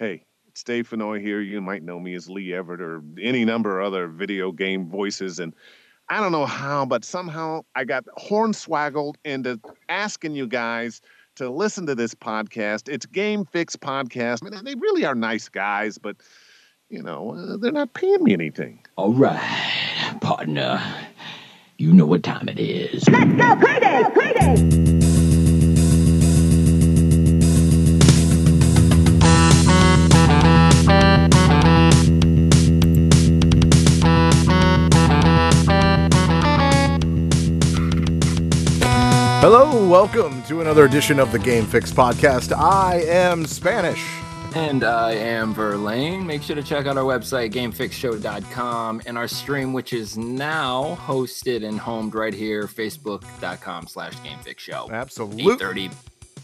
Hey, it's Dave Fennoy here. You might know me as Lee Everett or any number of other video game voices. And I don't know how, but somehow I got hornswaggled into asking you guys to listen to this podcast. It's Game Fix Podcast. I mean, they really are nice guys, but, you know, uh, they're not paying me anything. All right, partner. You know what time it is. Let's go crazy, crazy. Hello, welcome to another edition of the Game Fix podcast. I am Spanish. And I am Verlaine. Make sure to check out our website, gamefixshow.com, and our stream, which is now hosted and homed right here, facebook.com slash gamefixshow. Absolutely. 8.30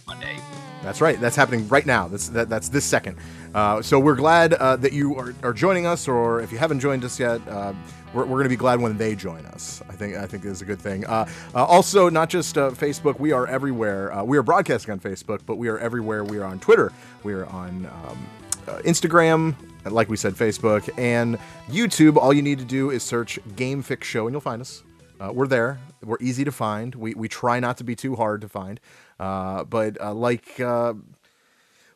Monday. That's right. That's happening right now. That's that, that's this second. Uh, so we're glad uh, that you are, are joining us, or if you haven't joined us yet, uh, we're, we're going to be glad when they join us. I think I think is a good thing. Uh, uh, also, not just uh, Facebook, we are everywhere. Uh, we are broadcasting on Facebook, but we are everywhere. We are on Twitter. We are on um, uh, Instagram. Like we said, Facebook and YouTube. All you need to do is search Game Fix Show, and you'll find us. Uh, we're there. We're easy to find. We we try not to be too hard to find. But like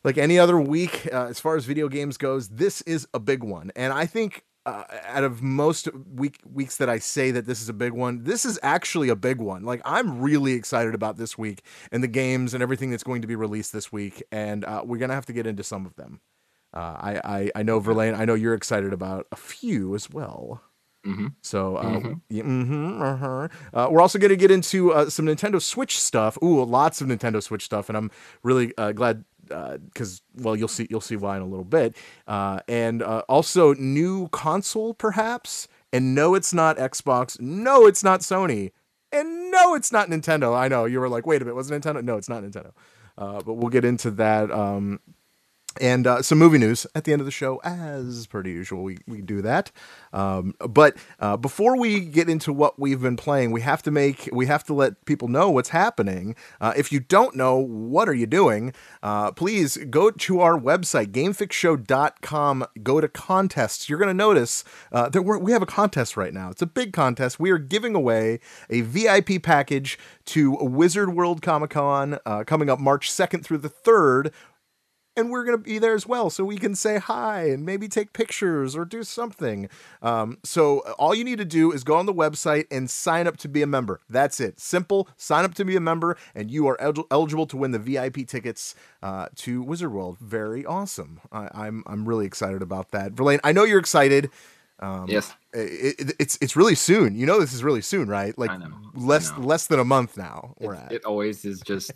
like any other week, as far as video games goes, this is a big one, and I think uh, out of most week weeks that I say that this is a big one, this is actually a big one. Like I'm really excited about this week and the games and everything that's going to be released this week, and uh, we're gonna have to get into some of them. Uh, I, I I know Verlaine, I know you're excited about a few as well. Mm-hmm. So, uh, yeah, mhm, uh-huh. uh, we're also going to get into uh, some Nintendo Switch stuff. Ooh, lots of Nintendo Switch stuff, and I'm really uh, glad because well, you'll see you'll see why in a little bit. Uh, and uh, also new console, perhaps. And no, it's not Xbox. No, it's not Sony. And no, it's not Nintendo. I know you were like, wait a minute, was it Nintendo? No, it's not Nintendo. Uh, but we'll get into that. Um, and uh, some movie news at the end of the show, as per usual. We, we do that. Um, but uh, before we get into what we've been playing, we have to make we have to let people know what's happening. Uh, if you don't know, what are you doing? Uh, please go to our website, GameFixShow.com. Go to contests. You're going to notice uh, that we have a contest right now. It's a big contest. We are giving away a VIP package to Wizard World Comic Con uh, coming up March 2nd through the 3rd and we're going to be there as well so we can say hi and maybe take pictures or do something. Um, so all you need to do is go on the website and sign up to be a member. That's it. Simple. Sign up to be a member and you are el- eligible to win the vip tickets uh, to wizard world. Very awesome. I- I'm, I'm really excited about that. Verlaine i know you're excited um, Yes. it, it- it's it's really soon. You know this is really soon, right? Like I know, I less less than a month now. We're It, at. it always is just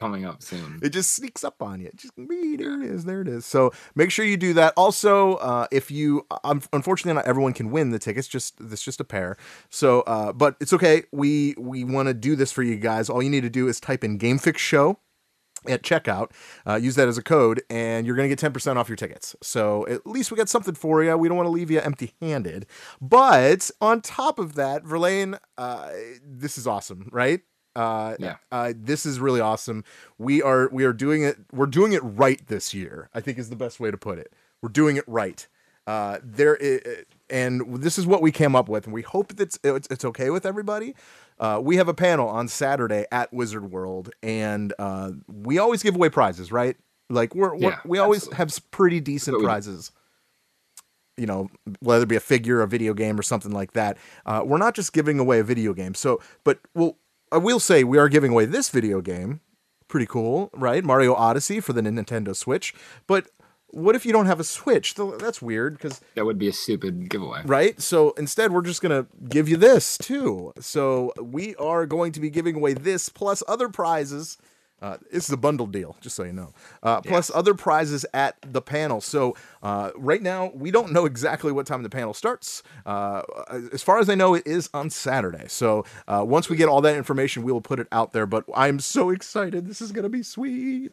coming up soon. It just sneaks up on you. Just "Wee, there it is, there it is. So make sure you do that. Also, uh, if you, um, unfortunately, not everyone can win the tickets. Just it's just a pair. So, uh, but it's okay. We we want to do this for you guys. All you need to do is type in Game Fix Show at checkout. Uh, use that as a code, and you're going to get 10% off your tickets. So at least we got something for you. We don't want to leave you empty handed. But on top of that, Verlaine, uh, this is awesome, right? Uh, Yeah. uh, this is really awesome. We are we are doing it. We're doing it right this year. I think is the best way to put it. We're doing it right. Uh, there and this is what we came up with, and we hope that it's it's, it's okay with everybody. Uh, we have a panel on Saturday at Wizard World, and uh, we always give away prizes, right? Like we're, we're we always absolutely. have pretty decent prizes. You know, whether it be a figure, a video game, or something like that. Uh, we're not just giving away a video game. So, but well, I will say we are giving away this video game. Pretty cool, right? Mario Odyssey for the Nintendo Switch. But what if you don't have a Switch? That's weird because That would be a stupid giveaway. right? So instead, we're just to give you this too. So we are going to be giving away this plus other prizes. Uh, this is a bundle deal, just so you know. Uh, Plus other prizes at the panel. So uh, right now, we don't know exactly what time the panel starts. Uh, as far as I know, it is on Saturday. So uh, once we get all that information, we will put it out there. But I'm so excited! This is gonna be sweet.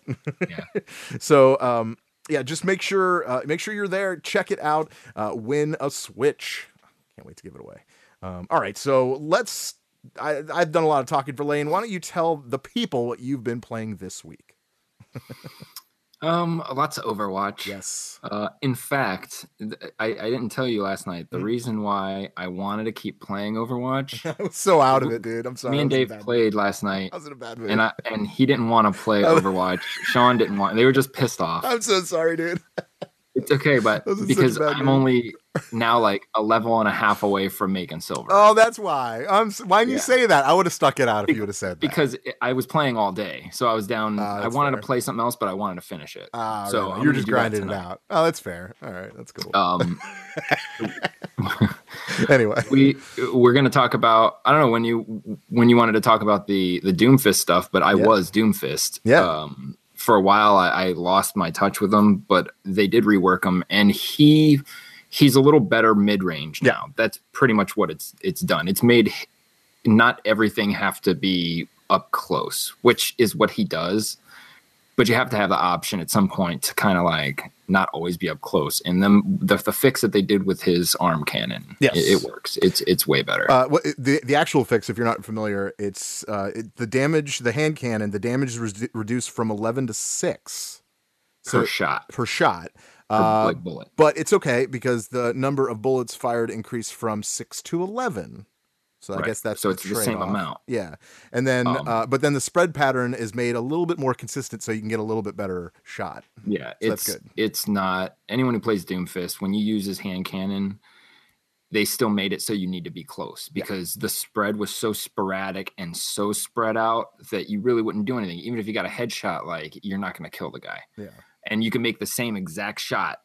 Yeah. So um, yeah, just make sure uh, make sure you're there. Check it out. Uh, win a Switch. Can't wait to give it away. Um, all right, so let's. I, I've done a lot of talking Verlaine. Why don't you tell the people what you've been playing this week? Um, lots of Overwatch. Yes. Uh, in fact, I, I didn't tell you last night. The Mhm. reason why I wanted to keep playing Overwatch, I was so out of it, dude. I'm sorry. me and I was in a Dave played last night, I was in a bad mood. and I and he didn't want to play. Overwatch. Sean didn't want. They were just pissed off. I'm so sorry, dude. It's okay, but I was in such a because I'm only now like a level and a half away from making silver. Oh, that's why. I'm. Why didn't you say that? I would have stuck it out if Be- you would have said that. because I was playing all day, so I was down. Ah, I wanted fair. to play something else, but I wanted to finish it. Ah, so right, you're just grinding it out. Oh, that's fair. All right, that's cool. Um, anyway, we we're gonna talk about. I don't know when you when you wanted to talk about the the Doomfist stuff, but I Yeah. was Doomfist. Yeah. Um, for a while, I, I lost my touch with him, but they did rework him, and he he's a little better mid range Yeah. now. That's pretty much what it's it's done. It's made not everything have to be up close, which is what he does. But you have to have the option at some point to kind of like not always be up close. And then the, the fix that they did with his arm cannon, Yes. it, it works. It's it's way better. uh, what, the the actual fix, if you're not familiar, it's uh, it, the damage, the hand cannon, the damage is re- reduced from 11 to six, so per shot, per shot. per, Uh, like bullet. but it's okay because the number of bullets fired increased from six to 11. So I guess that's So it's the same amount. Yeah, and then Um, uh, but then the spread pattern is made a little bit more consistent, so you can get a little bit better shot. Yeah, so that's it's good. it's not anyone who plays Doomfist when you use his hand cannon. They still made it so you need to be close because the spread was so sporadic and so spread out that you really wouldn't do anything. Even if you got a headshot, like you're not going to kill the guy. Yeah. and you can make the same exact shot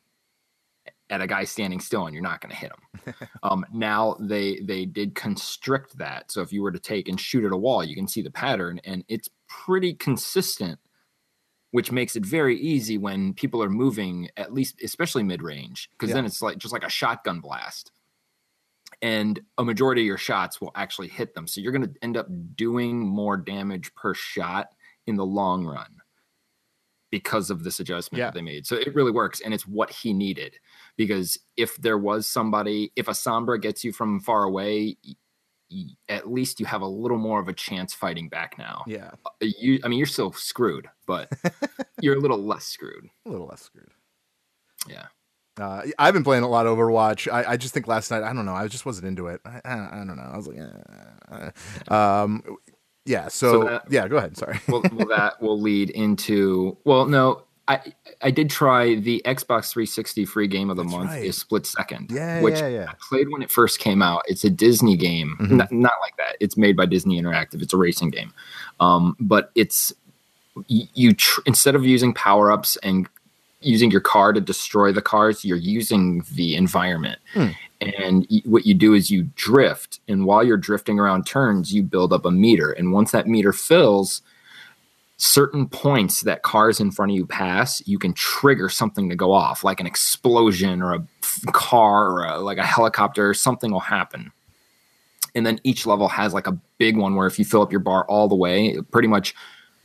at a guy standing still and you're not going to hit him. Um, now they they did constrict that. So if you were to take and shoot at a wall you can see the pattern and it's pretty consistent which makes it very easy when people are moving at least especially mid-range because then it's like just like a shotgun blast. And a majority of your shots will actually hit them. So you're going to end up doing more damage per shot in the long run because of this adjustment Yeah. that they made. So it really works and it's what he needed because if there was somebody if a sombra gets you from far away at least you have a little more of a chance fighting back now. Yeah, Uh, You I mean you're still screwed, but you're a little less screwed. a little less screwed. Yeah. Uh, I've been playing a lot of Overwatch. I, I just think last night, I don't know, I just wasn't into it. I, I, I don't know. I was like, eh. um, yeah. So, So that- yeah, go ahead. Sorry. well, well that will lead into well no I I did try the Xbox 360 free game of the That's month right. is Split Second. Yeah, which yeah, yeah. I played when it first came out. It's a Disney game, Mhm. N- not like that. It's made by Disney Interactive. It's a racing game, um, but it's y- you tr- instead of using power ups and using your car to destroy the cars, you're using the environment. Hmm. And y- what you do is you drift, and while you're drifting around turns, you build up a meter. And once that meter fills, certain points that cars in front of you pass, you can trigger something to go off, like an explosion or a car or a, like a helicopter. Something will happen. And then each level has like a big one where if you fill up your bar all the way, pretty much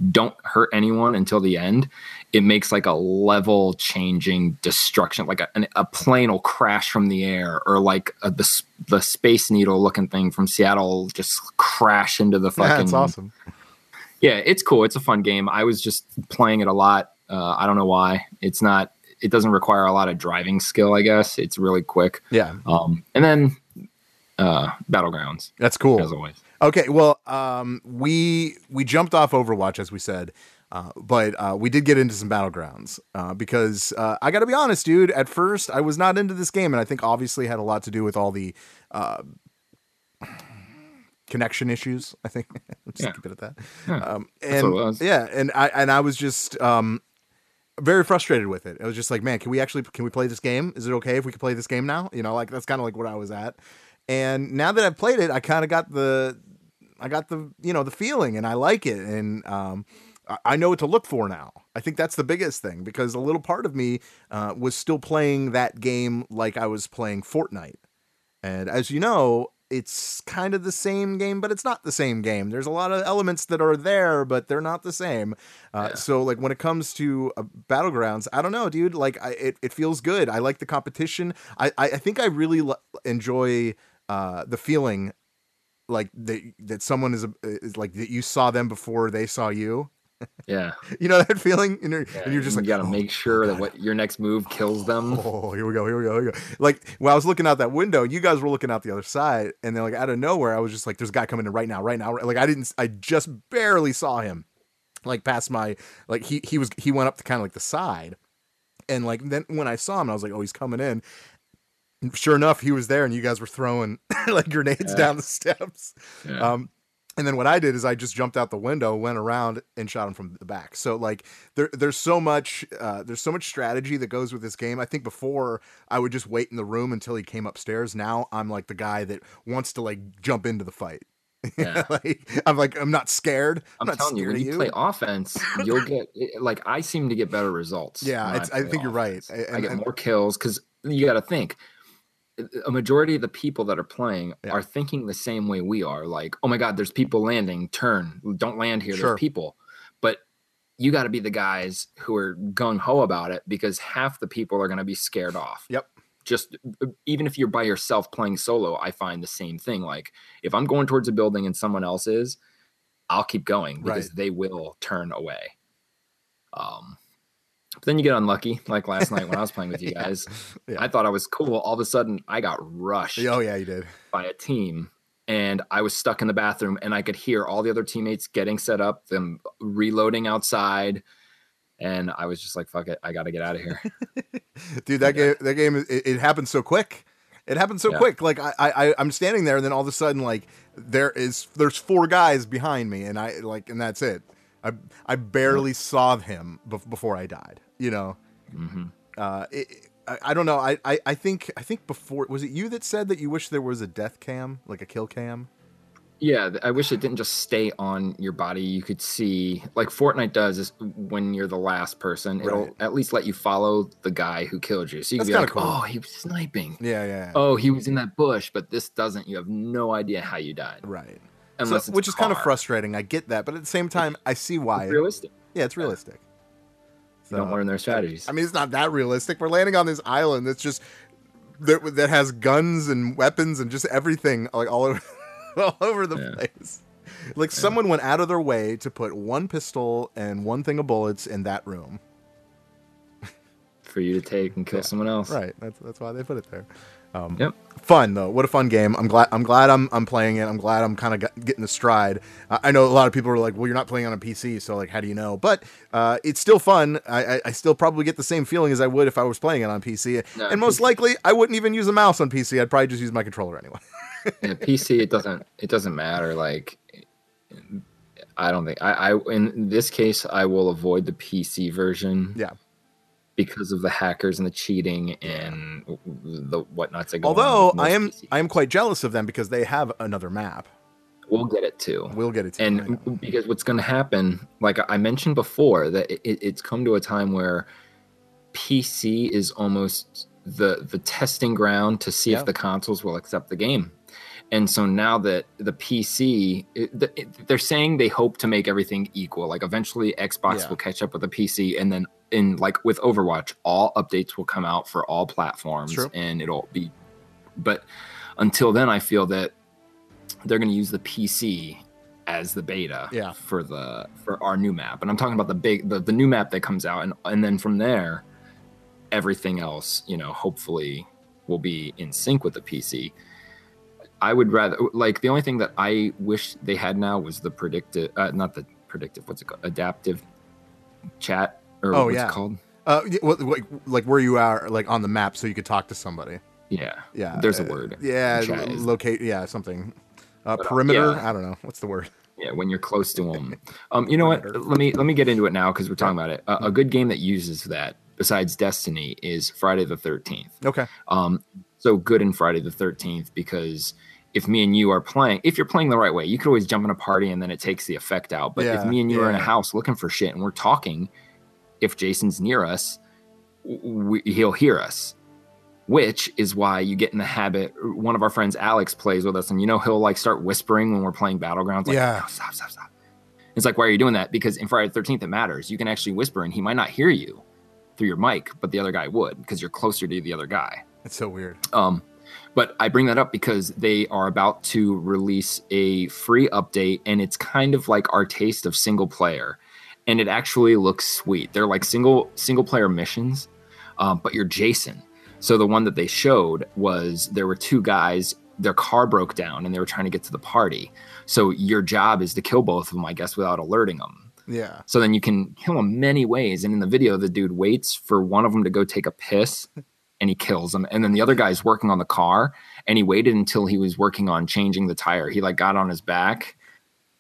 don't hurt anyone until the end. It makes like a level changing destruction, like a, an, a plane will crash from the air, or like a, the the space needle looking thing from Seattle just crash into the fucking Yeah, it's awesome. Yeah, it's cool. It's a fun game. I was just playing it a lot. Uh, I don't know why. It's not. It doesn't require a lot of driving skill. I guess it's really quick. Yeah, Um, and then uh, battlegrounds that's cool. as always. Okay, well, um, we we jumped off Overwatch as we said, uh, but uh, we did get into some battlegrounds uh, because uh, I got to be honest, dude. At first, I was not into this game, and I think obviously had a lot to do with all the uh, connection issues. I think just Yeah. keep it at that. Yeah, um, and yeah, and I and I was just um, very frustrated with it. It was just like, man, can we actually can we play this game? Is it okay if we can play this game now? You know, like that's kind of like what I was at. And now that I've played it, I kind of got the I got the you know the feeling, and I like it, and um, I- I know what to look for now. I think that's the biggest thing because a little part of me uh, was still playing that game like I was playing Fortnite, and as you know, it's kind of the same game, but it's not the same game. There's a lot of elements that are there, but they're not the same. Uh, Yeah. So like when it comes to uh, battlegrounds, I don't know, dude. Like I, it, it feels good. I like the competition. I, I, I think I really l- enjoy uh, the feeling like that that someone is, a, is like that you saw them before they saw you. Yeah. You know that feeling, and you're, yeah. and you're just you like, gotta "Oh, make sure that what your next move kills them. Oh, here we go, here we go, here we go. Like when I was looking out that window, you guys were looking out the other side, and then like out of nowhere, I was just like, "There's a guy coming in right now, right now." Like I didn't, I just barely saw him, like past my, like he he was he went up to kind of like the side, and like then when I saw him, I was like, "Oh, he's coming in." Sure enough, he was there, and you guys were throwing like grenades Yeah. down the steps. Yeah. Um, and then what I did is I just jumped out the window, went around, and shot him from the back. So like there, there's so much, uh, there's so much strategy that goes with this game. I think before I would just wait in the room until he came upstairs. Now I'm like the guy that wants to like jump into the fight. Yeah. like, I'm like I'm not scared. I'm, I'm not telling you, when you, you. play offense, you'll get like I seem to get better results. Yeah, I play think you're right. offense. I- I get and- more kills because you got to think. A majority of the people that are playing Yeah. are thinking the same way we are. Like, oh my god, there's people landing. Turn, don't land here. Sure. There's people. But you got to be the guys who are gung ho about it because half the people are going to be scared off. Yep. Just even if you're by yourself playing solo, I find the same thing. Like if I'm going towards a building and someone else is, I'll keep going because Right. they will turn away. Um, but then you get unlucky, like last night when I was playing with you Yeah. guys. Yeah. I thought I was cool. All of a sudden, I got rushed Oh yeah, you did. by a team, and I was stuck in the bathroom, and I could hear all the other teammates getting set up, them reloading outside, and I was just like, "Fuck it, I got to get out of here." dude that game that game it, it happened so quick it happened so Yeah. quick like I, I i'm standing there and then all of a sudden like there is there's four guys behind me and i like and that's it i i barely saw him before i died you know hmm uh it, I, I don't know I, I i think i think before was it you that said that you wish there was a death cam like a kill cam Yeah, I wish it didn't just stay on your body. You could see, like Fortnite does, is when you're the last person, it'll at least let you follow the guy who killed you. So you That's can be like, cool. "Oh, he was sniping. yeah yeah Oh, he was in that bush." But this doesn't. You have no idea how you died, right unless So- which is kind of frustrating i get that but at the same time i see why It's realistic. yeah it's realistic You don't learn their strategies. I mean, it's not that realistic. We're landing on this island that's just that, that has guns and weapons and just everything like all over all over the Yeah. place. Like someone went out of their way to put one pistol and one thing of bullets in that room. for you to take and kill Yeah. someone else. Right. That's that's why they put it there. Um, Yep. Fun though. What a fun game. I'm glad. I'm glad I'm I'm playing it. I'm glad I'm kind of getting the stride. Uh, I know a lot of people are like, "Well, you're not playing on a PC, so like, how do you know?" But uh, it's still fun. I, I, I still probably get the same feeling as I would if I was playing it on PC. No, and most PC likely, I wouldn't even use a mouse on PC. I'd probably just use my controller anyway. yeah, PC it doesn't it doesn't matter like I don't think I, I in this case I will avoid the PC version Yeah. Because of the hackers and the cheating and the whatnots that go Although I am PC. I am quite jealous of them because they have another map. we'll get it too We'll get it to you, I know. and oh because what's going to happen like i mentioned before that it, it's come to a time where pc is almost the the testing ground to see Yeah. if the consoles will accept the game and so now that the pc it, the, it- they're saying they hope to make everything equal like eventually xbox Yeah. will catch up with the pc and then in like with overwatch all updates will come out for all platforms True. and it'll be but until then i feel that they're going to use the pc as the beta Yeah. for the for our new map and i'm talking about the big the, the new map that comes out and and then from there everything else you know hopefully will be in sync with the pc i would rather like the only thing that i wish they had now was the predictive uh, not the predictive what's it called adaptive chat or Oh, yeah. called Uh, yeah, like, like where you are, like on the map, so you could talk to somebody. yeah Yeah, there's a uh, word Yeah, locate. Yeah, something. Uh, But, uh, perimeter. yeah. I don't know. What's the word? Yeah, when you're close to them. Um, you know what? Let me let me get into it now because we're talking about it. Uh, a good game that uses that, besides Destiny, is Friday the Thirteenth. Okay. Um, so good in Friday the Thirteenth because if me and you are playing, if you're playing the right way, you could always jump in a party and then it takes the effect out. But Yeah, if me and you are in a house looking for shit and we're talking, if Jason's near us, we, he'll hear us. Which is why you get in the habit. One of our friends, Alex, plays with us, and you know he'll like start whispering when we're playing battlegrounds. Like, Yeah. "No, stop, stop, stop. It's like, why are you doing that? Because in Friday the Thirteenth, it matters. You can actually whisper, and he might not hear you through your mic, but the other guy would because you're closer to the other guy. It's so weird. Um, but I bring that up because they are about to release a free update, and it's kind of like our taste of single player. And it actually looks sweet. They're like single single player missions, um, but you're Jason. So the one that they showed was there were two guys. Their car broke down and they were trying to get to the party. So your job is to kill both of them, I guess, without alerting them. Yeah. So then you can kill them many ways. And in the video, the dude waits for one of them to go take a piss and he kills them. And then the other guy's working on the car and he waited until he was working on changing the tire. He like got on his back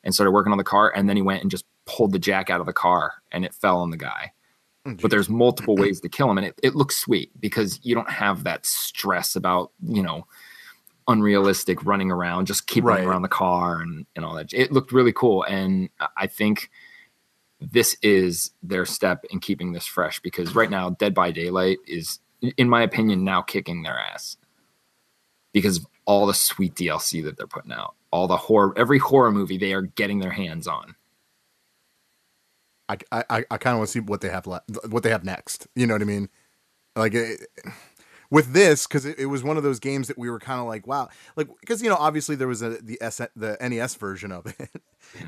and started working on the car. And then he went and just pulled the jack out of the car and it fell on the guy. Oh, but there's multiple ways to kill him. And it, it looks sweet because you don't have that stress about, you know, unrealistic running around, just keeping Right. around the car and, and all that. It looked really cool. And I think this is their step in keeping this fresh because right now Dead by Daylight is in my opinion now kicking their ass because of all the sweet DLC that they're putting out. All the horror every horror movie they are getting their hands on. I I, I kind of want to see what they have left, what they have next. You know what I mean? Like it, with this, because it, it was one of those games that we were kind of like, wow, like because you know obviously there was a the S the NES version of it,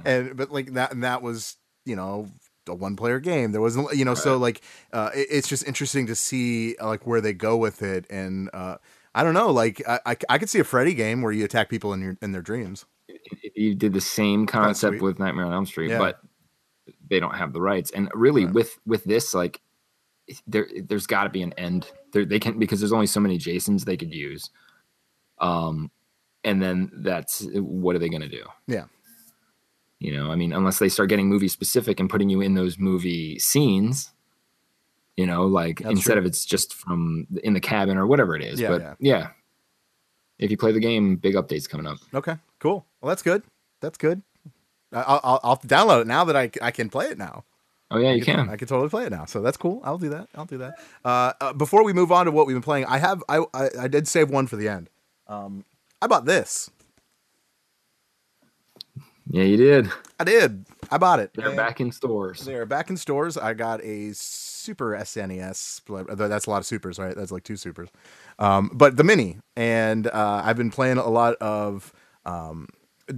and but like that and that was you know a one player game. There wasn't you know so like uh, it, it's just interesting to see like where they go with it, and uh, I don't know, like I, I I could see a Freddy game where you attack people in your in their dreams. You did the same concept with Nightmare on Elm Street, Yeah. but they don't have the rights. And really Right. with with this like there there's got to be an end. There, they can because there's only so many Jasons they could use. Um and then that's what are they going to do? Yeah. You know, I mean, unless they start getting movie specific and putting you in those movie scenes, you know, like That's instead true. of it's just from in the cabin or whatever it is. Yeah, but yeah. yeah. If you play the game, big updates coming up. Okay, cool. Well, that's good. That's good. I- I'll, I'll, I'll download it now that I, I can play it now. Oh yeah, you I can, can. I can totally play it now. So that's cool. I'll do that. I'll do that. Uh, uh, before we move on to what we've been playing, I have I I, I did save one for the end. Um, I bought this. Yeah, you did. I did. I bought it. They're And back in stores. They're back in stores. I got a Super SNES. That's a lot of supers, right? That's like two supers. Um, but the mini, and uh, I've been playing a lot of um,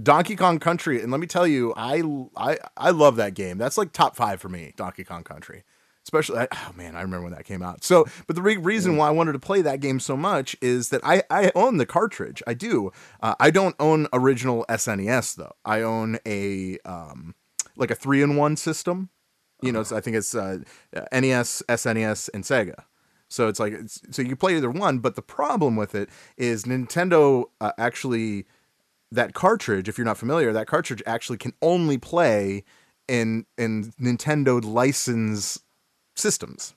Donkey Kong Country, and let me tell you, I I I love that game. That's like top five for me, Donkey Kong Country. Especially, I- oh man, I remember when that came out. So, but the re- reason why I wanted to play that game so much is that I I own the cartridge. I do. Uh, I don't own original SNES though. I own a um like a three in one system. You know, so I think it's uh, NES, SNES, and Sega. So it's like it's, so you play either one, but the problem with it is Nintendo uh, actually that cartridge. If you're not familiar, that cartridge actually can only play in in Nintendo license systems.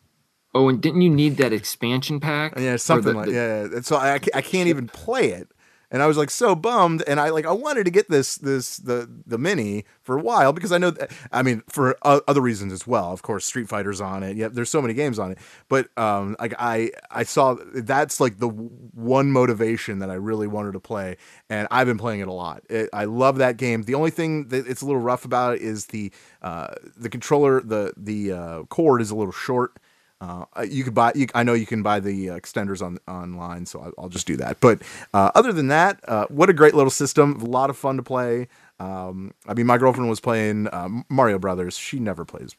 Oh, and didn't you need that expansion pack? Yeah, something the- like the- yeah. yeah. So I I can't even play it, and I was like so bummed. And I like I wanted to get this this the the mini for a while because I know that, I mean for o- other reasons as well. Of course, Street Fighter's on it. Yeah, there's so many games on it. But um, like I I saw that's like the one motivation that I really wanted to play, and I've been playing it a lot. It, I love that game. The only thing that it's a little rough about is the uh, the controller the the uh, cord is a little short. Uh, you could buy. You, I know you can buy the uh, extenders on online, so I'll, I'll just do that. But uh, other than that, uh, what a great little system! A lot of fun to play. Um, I mean, my girlfriend was playing uh, Mario Brothers. She never plays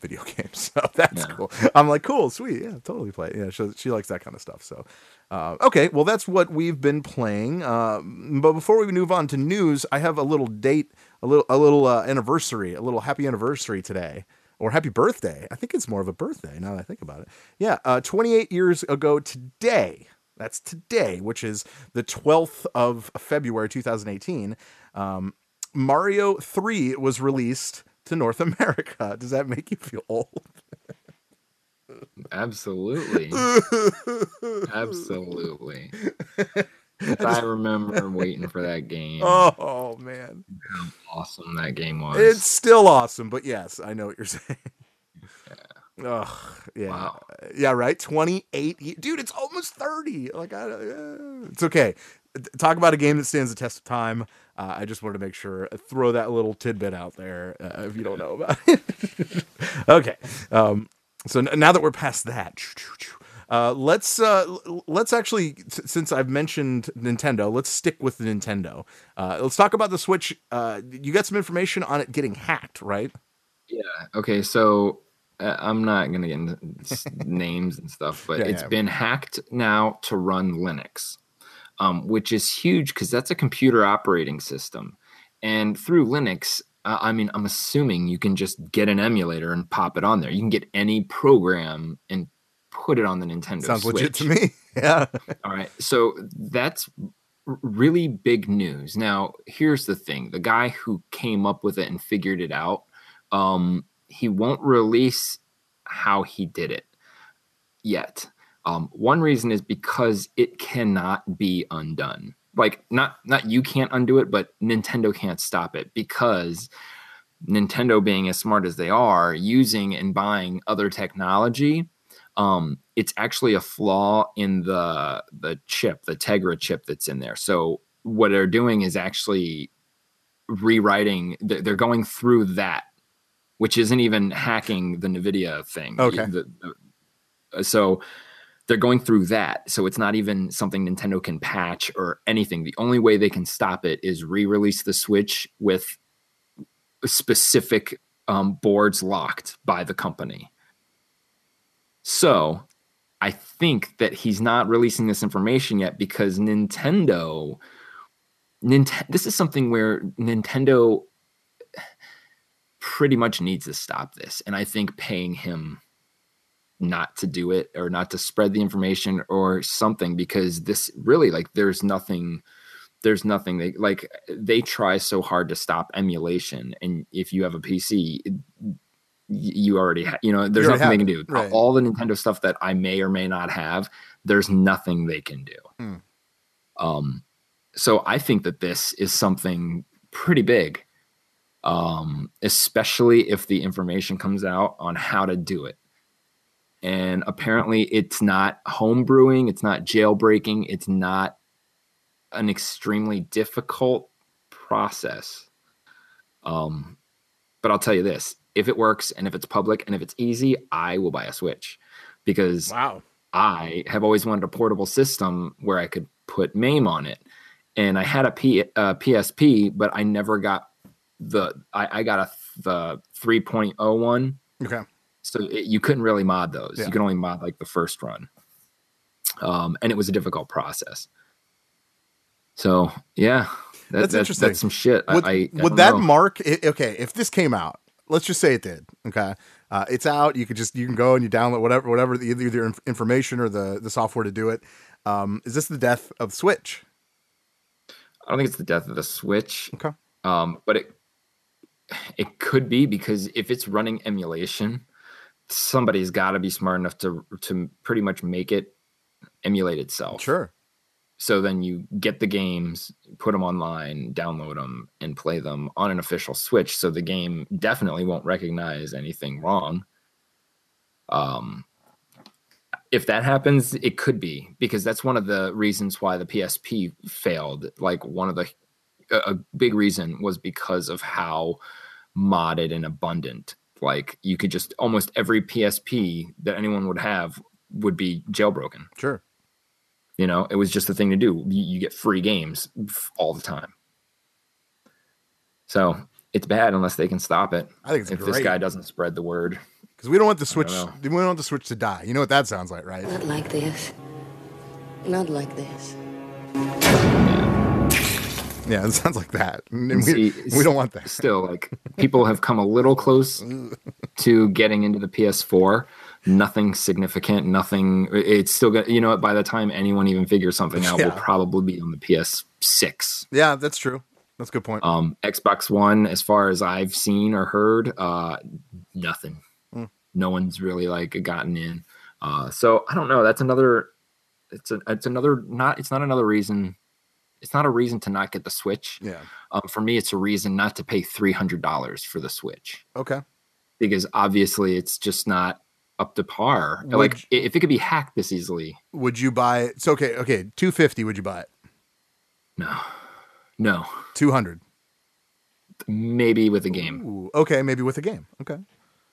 video games, so that's Yeah. cool. I'm like, cool, sweet, yeah, totally play. Yeah, she, she likes that kind of stuff. So, uh, okay, well, that's what we've been playing. Um, but before we move on to news, I have a little date, a little, a little uh, anniversary, a little happy anniversary today or happy birthday. I think it's more of a birthday now that I think about it. Yeah, uh, 28 years ago today. That's today, which is the 12th of February 2018. Um, Mario 3 was released to North America. Does that make you feel old? Absolutely. Absolutely. I remember waiting for that game. Oh man, How awesome that game was. it's still awesome. But yes, I know what you're saying. Ugh, yeah, Wow. yeah, right. Twenty eight, dude. It's almost thirty. Like, I, uh, it's okay. Talk about a game that stands the test of time. Uh, I just wanted to make sure uh, throw that little tidbit out there uh, if you don't know about it. okay, um, so now that we're past that, uh, let's uh, let's actually since I've mentioned Nintendo, let's stick with Nintendo. Uh, let's talk about the Switch. Uh, you got some information on it getting hacked, right? Yeah. Okay. So uh, I'm not going to get into names and stuff, but Yeah, it's yeah. been hacked now to run Linux, um, which is huge because that's a computer operating system. And through Linux, I mean, I'm assuming you can just get an emulator and pop it on there. You can get any program and put it on the Nintendo Sounds Switch. legit to me. Yeah. All right. So that's really big news. Now, here's the thing the guy who came up with it and figured it out, um, he won't release how he did it yet. Um, one reason is because it cannot be undone. Like not not you can't undo it, but Nintendo can't stop it because Nintendo being as smart as they are, using and buying other technology, um, it's actually a flaw in the the chip, the Tegra chip that's in there. So what they're doing is actually rewriting. They're going through that, which isn't even hacking the Nvidia thing. Okay. The- the- so they're going through that. So it's not even something Nintendo can patch or anything. The only way they can stop it is re-release the Switch with specific um, boards locked by the company. So I think that he's not releasing this information yet because Nintendo, Nintendo, this is something where Nintendo pretty much needs to stop this, and I think paying him not to do it or not to spread the information or something because this really like there's nothing there's nothing they like they try so hard to stop emulation and if you have a pc you already ha- you know there's You nothing they can do. Right. all the nintendo stuff that i may or may not have there's nothing they can do. Hmm. um so i think that this is something pretty big um especially if the information comes out on how to do it. And apparently it's not homebrewing it's not jailbreaking it's not an extremely difficult process. Um but i'll tell you this if it works and if it's public and if it's easy i will buy a switch because Wow. I have always wanted a portable system where I could put MAME on it. And I had a P, uh, PSP, but I never got the, I, I got a the 3.0 one. Okay. So it, you couldn't really mod those. Yeah. You could only mod like the first run. Um, and it was a difficult process. So yeah, that, That's that's, interesting. that's some shit. Would, I, I would that know. mark? okay, if this came out, let's just say it did. Okay, uh, it's out. You could just you can go and you download whatever whatever the, either the information or the the software to do it. Um, is this the death of Switch? I don't think it's the death of the Switch. Okay. Um, but it it could be because if it's running emulation, somebody's got to be smart enough to to pretty much make it emulate itself. Sure. So then you get the games, put them online, download them, and play them on an official Switch. So the game definitely won't recognize anything wrong. Um, if that happens, it could be because that's one of the reasons why the PSP failed. Like one of the a a big reason was because of how modded and abundant. Like you could just almost every PSP that anyone would have would be jailbroken. Sure. You know, it was just the thing to do. You, you get free games all the time. So it's bad unless they can stop it. I think it's if great this guy doesn't spread the word. because we don't want the Switch. know. We don't want the Switch to die. You know what that sounds like, right? Not like this. Not like this. Yeah, it sounds like that. And we, See, we don't want that. Still, like people have come a little close to getting into the PS4. Nothing significant. Nothing. It's still got. You know what? By the time anyone even figures something out, Yeah. will probably be on the PS6. Yeah, that's true. That's a good point. Um, Xbox One, as far as I've seen or heard, uh, nothing. Hmm. No one's really like gotten in. Uh, so I don't know. That's another. It's a. It's another. Not. It's not another reason. It's not a reason to not get the Switch. yeah. Um, for me, it's a reason not to pay three hundred dollars for the Switch Okay. because obviously it's just not up to par. Would like i- if it could be hacked this easily, Would you buy it? It's okay. Okay. Two fifty. Would you buy it? no, no, Two hundred. maybe with a game, Ooh. Okay. Maybe with a game. Okay.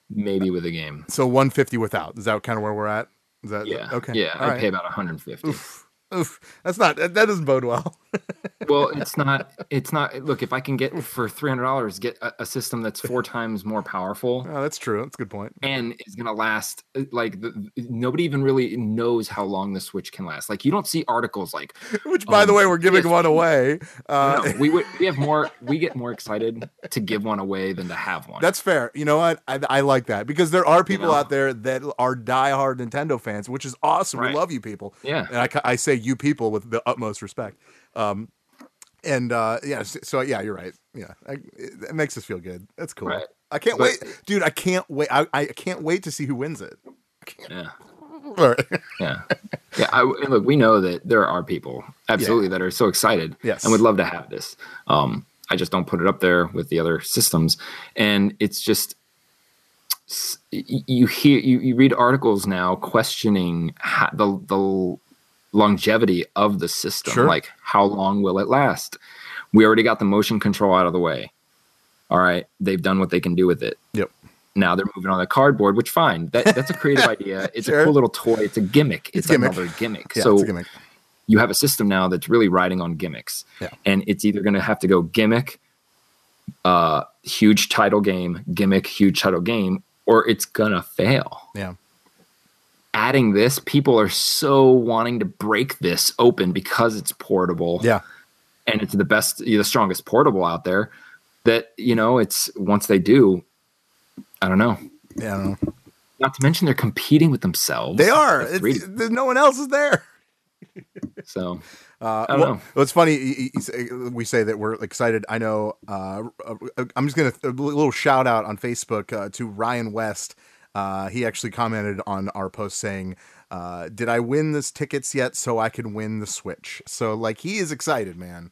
maybe with a game. So one fifty without. Is that kind of where we're at? Is that Yeah. Okay. Yeah. I'd right. pay about 150. Oof. Oof. That's not. That doesn't bode well. well, it's not. It's not. Look, if I can get for three hundred dollars, get a, a system that's four times more powerful Oh, that's true. That's a good point. and is going to last. uh, Like the, nobody even really knows how long the Switch can last. Like you don't see articles like Which, by the Um, way, we're giving one away. Uh, no, we we have more. We get more excited to give one away than to have one. That's fair. You know what? I, I like that because there are people know? out there that are diehard Nintendo fans, which is awesome. We love you people. yeah. And I, I say you people with the utmost respect. Um, and uh, yeah, so yeah, you're right. Yeah, I, it, it makes us feel good. That's cool. Right. I can't But- wait, dude. I can't wait. I, I can't wait to see who wins it. Yeah. All right. Yeah. Yeah. I, look, we know that there are people absolutely that are so excited Yes. and would love to have this. Um, I just don't put it up there with the other systems. And it's just, you hear, you, you read articles now questioning how, the, the longevity of the system. Sure. Like, how long will it last? We already got the motion control out of the way. All right. They've done what they can do with it Yep. now they're moving on the cardboard, which fine. That, that's a creative idea. It's Sure. a cool little toy. It's a gimmick. It's, It's gimmick. another gimmick. Yeah, so it's a gimmick. you have a system now that's really riding on gimmicks. Yeah. And it's either going to have to go gimmick, uh, huge title game, gimmick, huge title game, or it's going to fail. Yeah. Adding this, people are so wanting to break this open because it's portable Yeah. and it's the best, the strongest portable out there. That you know, it's once they do, I don't know. Yeah. I don't know. Not to mention they're competing with themselves. They are. There's no one else is there. So Uh, I don't well, know. It's funny. We say that we're excited. I know. Uh, uh, I'm just gonna a little shout out on Facebook uh, to Ryan West. Uh, he actually commented on our post saying, uh, "Did I win this tickets yet? So I can win the Switch." So like he is excited, man.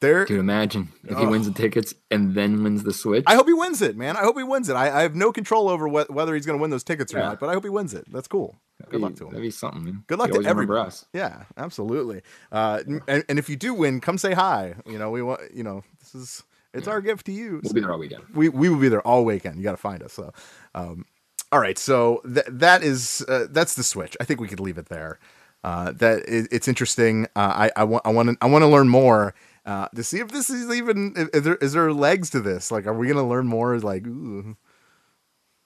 There, dude, imagine if he wins the tickets and then wins the Switch. I hope he wins it, man. I hope he wins it. I, I have no control over wh- whether he's going to win those tickets or not, but I hope he wins it. That's cool. that'd, Good be, luck to him. that'd be something. Man. Good luck to everybody. us. Yeah, absolutely. Uh, and, and if you do win, come say hi. You know, we want. You know, this is it's our gift to you. We'll be there all weekend. we we will be there all weekend. You got to find us. So, um, all right. So th- that is uh, that's the switch. I think we could leave it there. Uh, that it, it's interesting. Uh, I I want I want to I want to learn more uh, to see if this is even is there is there legs to this. Like, are we gonna learn more? Like, ooh,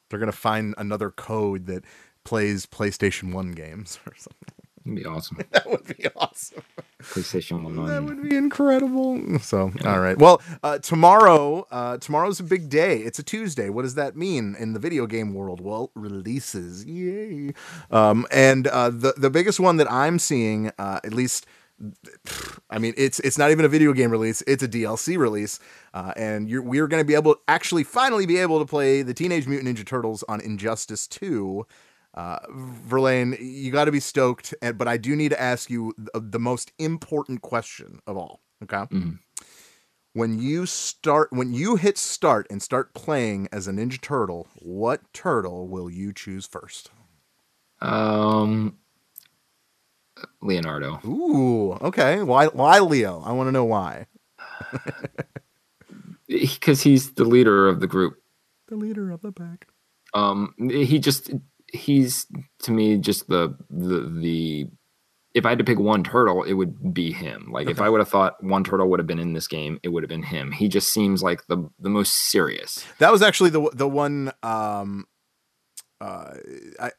they're gonna find another code that plays PlayStation One games or something. It'd be awesome. That would be awesome. PlayStation One. That would be incredible. So, all right. Well, uh, tomorrow, uh, tomorrow's a big day. It's a Tuesday. What does that mean in the video game world? Well, releases. Yay! Um, and uh, the the biggest one that I'm seeing, uh, at least. I mean, it's it's not even a video game release; it's a DLC release, uh, and you're, we're going to be able, to actually, finally, be able to play the Teenage Mutant Ninja Turtles on Injustice Two. Uh, Verlaine, you got to be stoked, and, but I do need to ask you the, the most important question of all. Okay, Mhm. when you start, when you hit start and start playing as a Ninja Turtle, what turtle will you choose first? Um, Leonardo. Ooh, okay. Why? Why Leo? I want to know why. because he's the leader of the group. The leader of the pack. Um, he just he's to me just the the the. If I had to pick one turtle, it would be him. Like if I would have thought one turtle would have been in this game, it would have been him. He just seems like the the most serious. That was actually the the one. Um, uh, I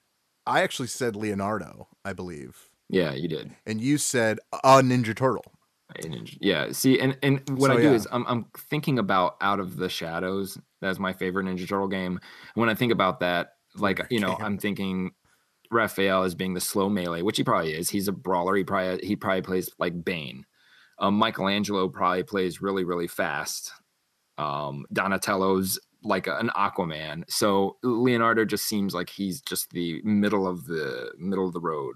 I actually said Leonardo, I believe, Yeah, you did. and you said a Ninja Turtle. And- Yeah. See, and and what So, I do yeah. is I'm I'm thinking about Out of the Shadows. That's my favorite Ninja Turtle game. When I think about that, like you know. I'm thinking Raphael as being the slow melee, which he probably is. He's a brawler. He probably he probably plays like Bane. Um, Michelangelo probably plays really really fast. Um, Donatello's like an Aquaman. So Leonardo just seems like he's just the middle of the middle of the road.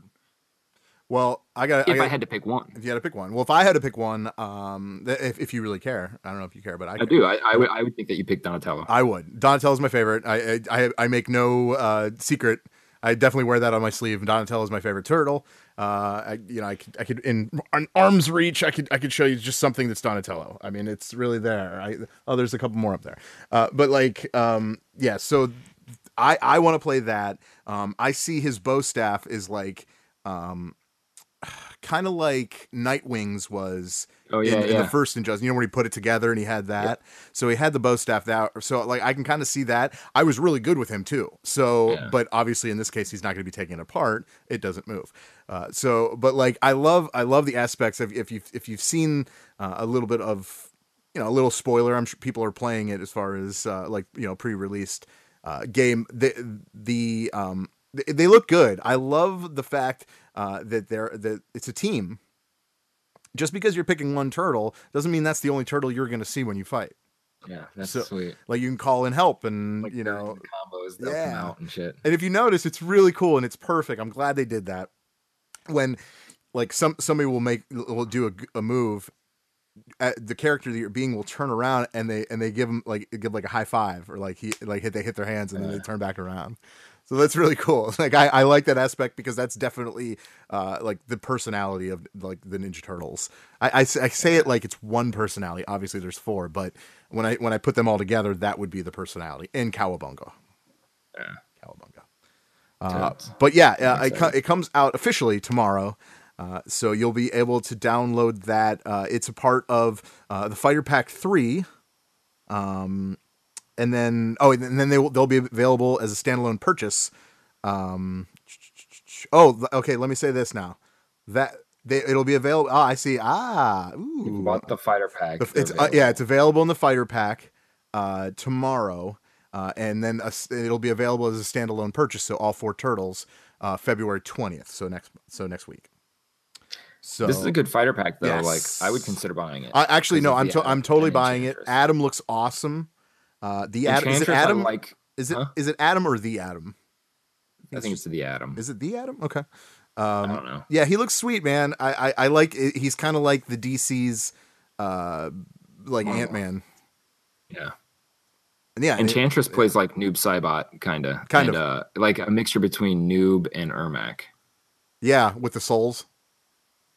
Well, I got. If got I had to pick one, if you had to pick one, well, if I had to pick one, um, if, if you really care, I don't know if you care, but I, I do. I, I would I would think that you pick Donatello. I would. Donatello's my favorite. I I I- I make no uh, secret. I definitely wear that on my sleeve. Donatello is my favorite turtle. Uh, I you know I could I could in an arm's reach I could I could show you just something that's Donatello. I mean it's really there. I oh there's a couple more up there. Uh, but like um yeah so I I want to play that. Um I see his bow staff is like um kind of like Nightwings was Oh in, yeah, in the first Injustice. You know, when he put it together and he had that. So he had the bow staff that. So like I can kind of see that. I was really good with him too. So, Yeah. but obviously in this case he's not going to be taking it apart. It doesn't move. Uh, so, but like I love I love the aspects of if you if you've seen uh, a little bit of you know a little spoiler. I'm sure people are playing it as far as uh, like you know pre-released uh, game. The the um they look good. I love the fact uh, that they're that it's a team. Just because you're picking one turtle doesn't mean that's the only turtle you're going to see when you fight. yeah, that's so- sweet. Like you can call in help, and Like you know, combos yeah. come out and shit. and if you notice, it's really cool and it's perfect. I'm glad they did that. When like some somebody will make will do a, a move, uh, the character that you're being will turn around and they and they give them like give like a high five or like he like hit they hit their hands and then they turn back around. So that's really cool. Like I, I like that aspect because that's definitely uh, like the personality of like the Ninja Turtles. I, I say it like it's one personality. Obviously, there's four, but when I when I put them all together, that would be the personality in Cowabunga. Yeah. Cowabunga. Uh, but yeah, uh, it, co- it comes out officially tomorrow. Uh, so you'll be able to download that. Uh, it's a part of uh, the Fighter Pack 3. Um, and then, oh, and then they will, they'll be available as a standalone purchase. Um, oh, okay. Let me say this now. That they, it'll be available. Oh, I see. Ah, ooh. You bought the fighter pack. The- it's uh, yeah, it's available in the fighter pack uh, tomorrow, uh, and then a it'll be available as a standalone purchase. So all four turtles, uh, February twentieth. So next, so next week. So This is a good fighter pack though. Like I would consider buying it. I actually no, I'm to, I'm totally buying it. Atom looks awesome. Uh, the Atom is it Atom? like is it is huh? it Atom or the Atom? I think it's the Atom. Is it the Atom? Okay. I Um, don't know. yeah, he looks sweet, man. I I, I like. it. He's kind of like the DC's, uh, like Ant Man. Yeah. And yeah, it- Enchantress plays like Noob Saibot, kind of, Kind and, Uh, like a mixture between Noob and Ermac. yeah, with the souls.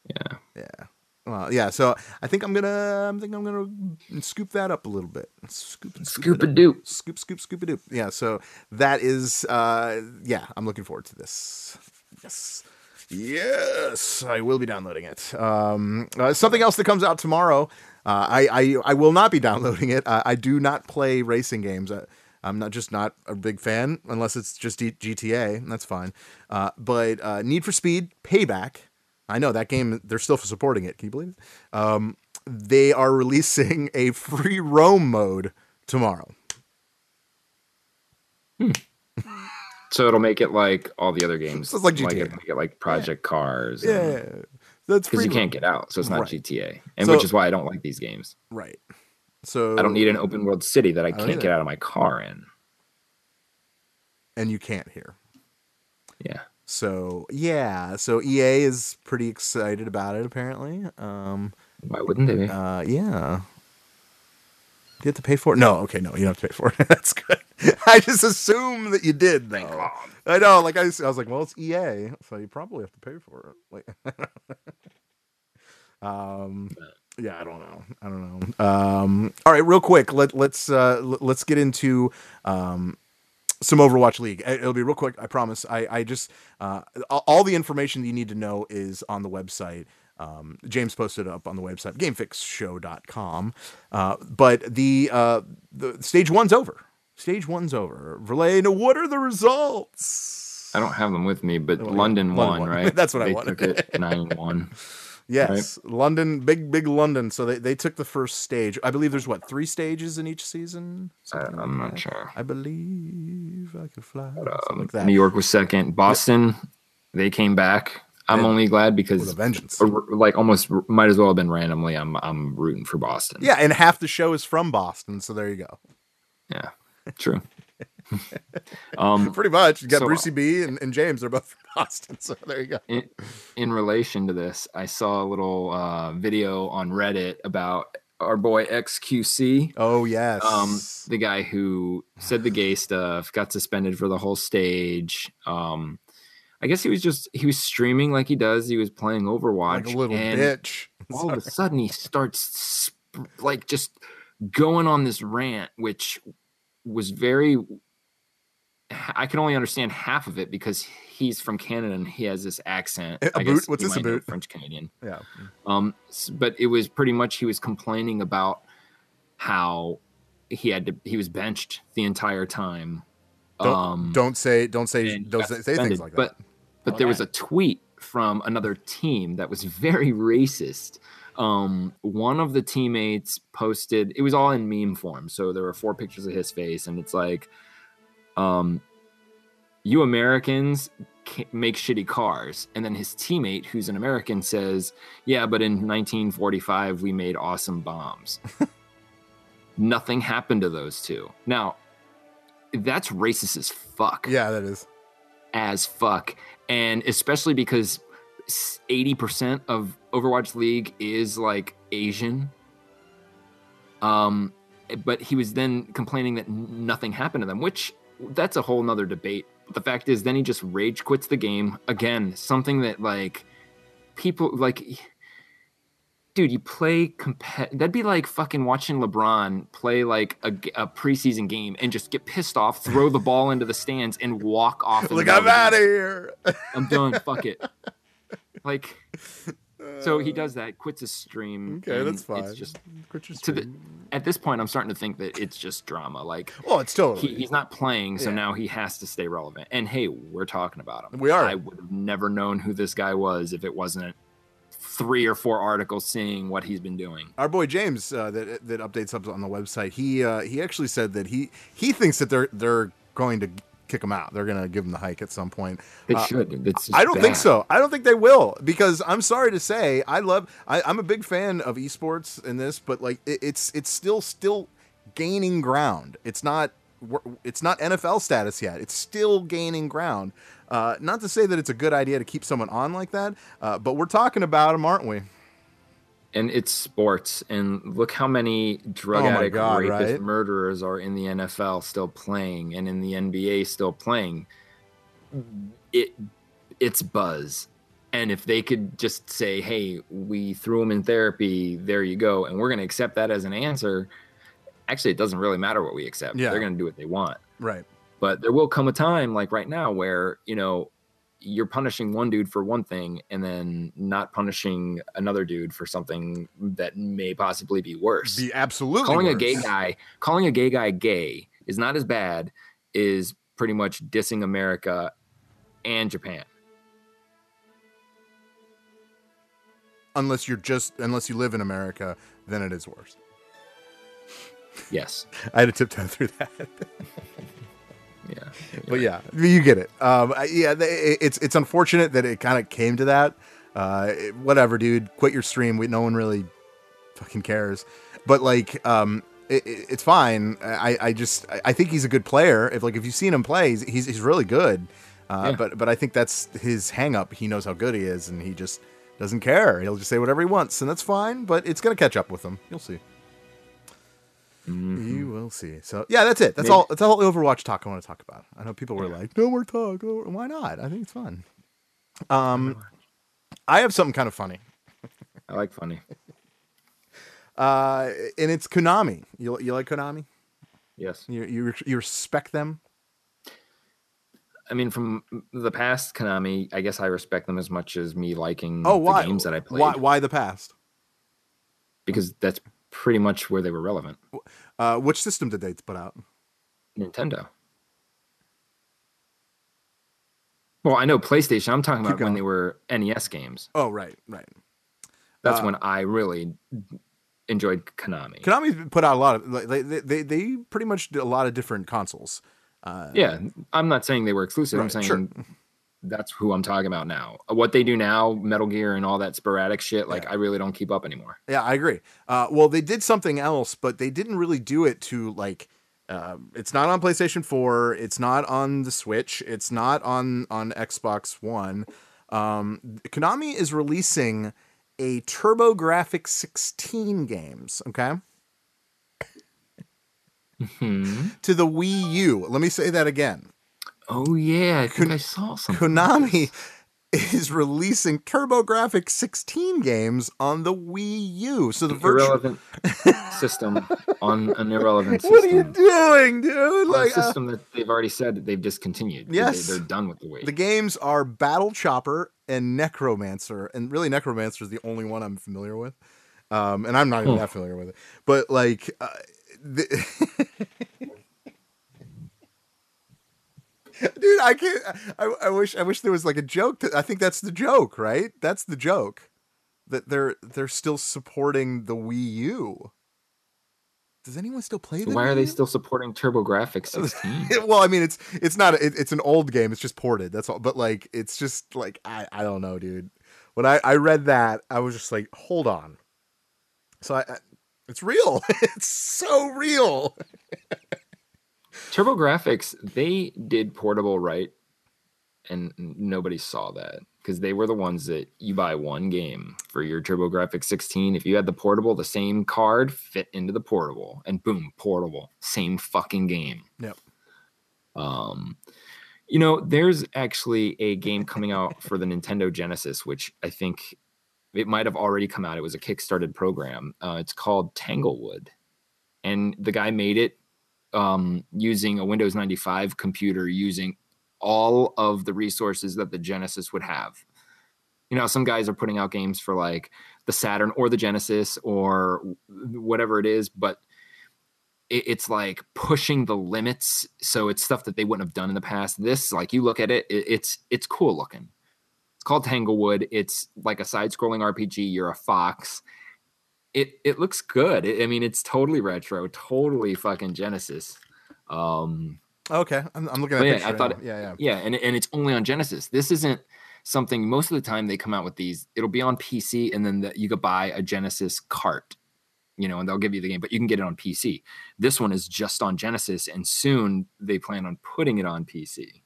Yeah, Yeah. Well, yeah. So I think I'm gonna. I think I'm gonna scoop that up a little bit. Scoop, and scoop, Scoop a doop. Scoop, scoop, scoop it doop. Yeah. So that is. uh Yeah, I'm looking forward to this. Yes. Yes, I will be downloading it. Um, uh, something else that comes out tomorrow. Uh, I, I I will not be downloading it. I, I do not play racing games. I, I'm not just not a big fan unless it's just D- GTA. That's fine. Uh, but uh, Need for Speed Payback. I know that game. They're still supporting it. Can you believe it? Um, they are releasing a free roam mode tomorrow. So it'll make it like all the other games. So it's like GTA. it'll make it like Project Cars. Yeah, that's Because free. you can't get out, so it's not Right. GTA, and So- which is why I don't like these games. right. So I don't need an open world city that I don't can't either. get out of my car in. and you can't here. Yeah, So yeah, so EA is pretty excited about it apparently. Um, why wouldn't they? uh, yeah. You have to pay for it? No, okay, no, you don't have to pay for it. That's good. I just assume that you did though. I know, like I, was- I was like, well, it's EA, so you probably have to pay for it. Like, um, yeah, I don't know, I don't know. Um, all right, real quick, let let's uh, let's get into um some Overwatch League. It- It'll be real quick, I promise. I, I just uh, all- the information that you need to know is on the website. Um, James posted up on the website, gamefixshow.com. Uh, but the uh, the stage one's over. Stage one's over. Verlaine, what are the results? I don't have them with me, but Oh. London London won, won. right? That's what I wanted. Took it nine one. Yes, London, big big London. So they, they took the first stage. I believe there's what three stages in each season. Something I'm not that. sure. I believe I could fly. Um, like that. New York was second. Boston, they came back. I'm Yeah. only glad because, vengeance. like, almost might as well have been randomly. I'm I'm rooting for Boston. Yeah, and half the show is from Boston, so there you go. yeah, true. Um, Pretty much. You got So- Brucey B and, and James. They're both from Boston, so there you go. in, in relation to this, I saw a little uh, video on Reddit about our boy XQC. Oh yes. um the guy who said the gay stuff got suspended for the whole stage um i guess he was just he was streaming like he does he was playing overwatch like a little bitch. all of a sudden he starts sp- like just going on this rant which was very i can only understand half of it because he's from Canada and he has this accent. A I boot? guess What's this, a boot? French Canadian. Yeah. Um, but it was pretty much he was complaining about how he had to he was benched the entire time. Don't, um, don't say don't say don't say, say things suspended. like but, that. But there was a tweet from another team that was very racist. Um, one of the teammates posted it was all in meme form, so there were four pictures of his face, and it's like, um, you Americans make shitty cars, and then his teammate, who's an American, says, "Yeah, but in 1945 we made awesome bombs." Nothing happened to those two. Now, that's racist as fuck Yeah, that is. as fuck. And especially because 80% of Overwatch League is like Asian. Um, but he was then complaining that nothing happened to them, which that's a whole nother debate. But the fact is, then he just rage quits the game again. Something that like people like, dude, you play compet. That'd be like fucking watching LeBron play like a preseason game and just get pissed off, throw the ball into the stands, and walk off. Like I'm out of here. I'm done. Fuck it. Like, so he does that, quits his stream. Okay, that's fine. It's just Quit your to the at this point, I'm starting to think that it's just drama. Like, Oh, it's totally. he, he's not playing, so Yeah. now he has to stay relevant. And hey, we're talking about him. We are. I would have never known who this guy was if it wasn't three or four articles seeing what he's been doing. our boy James uh, that that updates up on the website. He uh, he actually said that he he thinks that they're they're going to kick him out. They're going to give him the hike at some point. It Uh, should. It's I don't think so. I don't think they will because I'm sorry to say I love. I, I'm a big fan of esports in this, but like it, it's it's still still gaining ground. It's not it's not NFL status yet. It's still gaining ground. Uh, not to say that it's a good idea to keep someone on like that, uh, but we're talking about them, aren't we? And it's sports and look how many drug Oh addict God, rapist right? murderers are in the NFL still playing and in the NBA still playing it it's buzz and if they could just say hey we threw him in therapy there you go and we're going to accept that as an answer actually it doesn't really matter what we accept Yeah. they're going to do what they want Right. but there will come a time like right now where you know you're punishing one dude for one thing and then not punishing another dude for something that may possibly be worse Be absolutely calling a gay guy calling a gay guy gay is not as bad is pretty much dissing america and japan unless you're just unless you live in America, then it is worse. yes I had to tiptoe through that. yeah but yeah, you get it. Um, yeah, it's it's unfortunate that it kind of came to that. Uh, it- whatever, dude. Quit your stream. We no one really fucking cares. But like, um, it, it- it's fine. I I just I- think he's a good player. If like if you've seen him play, he's he's, he's really good. Uh, Yeah. But but I think that's his hang up. He knows how good he is, and he just doesn't care. He'll just say whatever he wants, and that's fine. But it's gonna catch up with him. You'll see. You will see. So yeah, that's it. That's Maybe- all. That's all Overwatch talk I want to talk about. I know people were like, "No more talk." No, why not? I think it's fun. Um, I have something kind of funny, i like funny uh, and it's Konami. You you like Konami? yes You you you respect them? i mean from the past konami i guess i respect them as much as me liking Oh, the games that i played Why why the past? because that's pretty much where they were relevant. Uh, which system did they put out? Nintendo. Well, I know PlayStation. I'm talking Keep about when they were NES games. Oh right right. That's Uh, when I really enjoyed Konami. Konami put out a lot of like, they they they, pretty much did a lot of different consoles. Uh, yeah, I'm not saying they were exclusive. I'm saying sure. That's who I'm talking about now. What they do now, Metal Gear and all that sporadic shit, like Yeah. I really don't keep up anymore. Yeah, I agree. Uh, well, they did something else, but they didn't really do it to like. Uh, it's not on PlayStation 4. It's not on the Switch. It's not on on Xbox One. Um, Konami is releasing a TurboGrafx 16 games. Okay, Hmm. to the Wii U. Let me say that again. Oh yeah, I think I saw something. Konami is releasing TurboGrafx 16 games on the Wii U. So the virtual. irrelevant system on an irrelevant system. What are you doing, dude? On a Like, uh, system that they've already said that they've discontinued. They- Yes. They're done with the Wii. the games are Battle Chopper and Necromancer, and really Necromancer is the only one I'm familiar with. Um, and I'm not even Hmm. that familiar with it, but like, uh, the... dude, I can't. I, I wish. I wish there was like a joke. To, I think that's the joke, right? That's the joke that they're they're still supporting the Wii U. Does anyone still play? The why are they still supporting TurboGrafx 16? well, I mean, it's it's not it, it's an old game. It's just ported. That's all. But like, it's just like I I don't know, dude. When I I read that, I was just like, hold on. So I, I it's real. it's so real. TurboGrafx, they did portable right, and nobody saw that because they were the ones that you buy one game for your TurboGrafx 16. If you had the portable, the same card fit into the portable, and boom, portable, same fucking game. Yep. Um, you know, there's actually a game coming out for the Nintendo Genesis, which I think it might have already come out. It was a kickstarted program. Uh, it's called Tanglewood, and the guy made it um, using a Windows 95 computer, using all of the resources that the Genesis would have. You know, some guys are putting out games for like the Saturn or the Genesis or whatever it is, but it, it's like pushing the limits. So it's stuff that they wouldn't have done in the past. This, like, you look at it, it it's it's cool looking. It's called Tanglewood. It's like a side-scrolling RPG. You're a fox. It it looks good. I I mean, it's totally retro, totally fucking Genesis. Um, Okay, I'm, I'm looking at. Yeah, I thought now. yeah, yeah. yeah, and and it's only on Genesis. This isn't something. Most of the time, they come out with these. It'll be on PC, and then the, you could buy a Genesis cart, you know, and they'll give you the game, but you can get it on PC. This one is just on Genesis, and soon they plan on putting it on PC.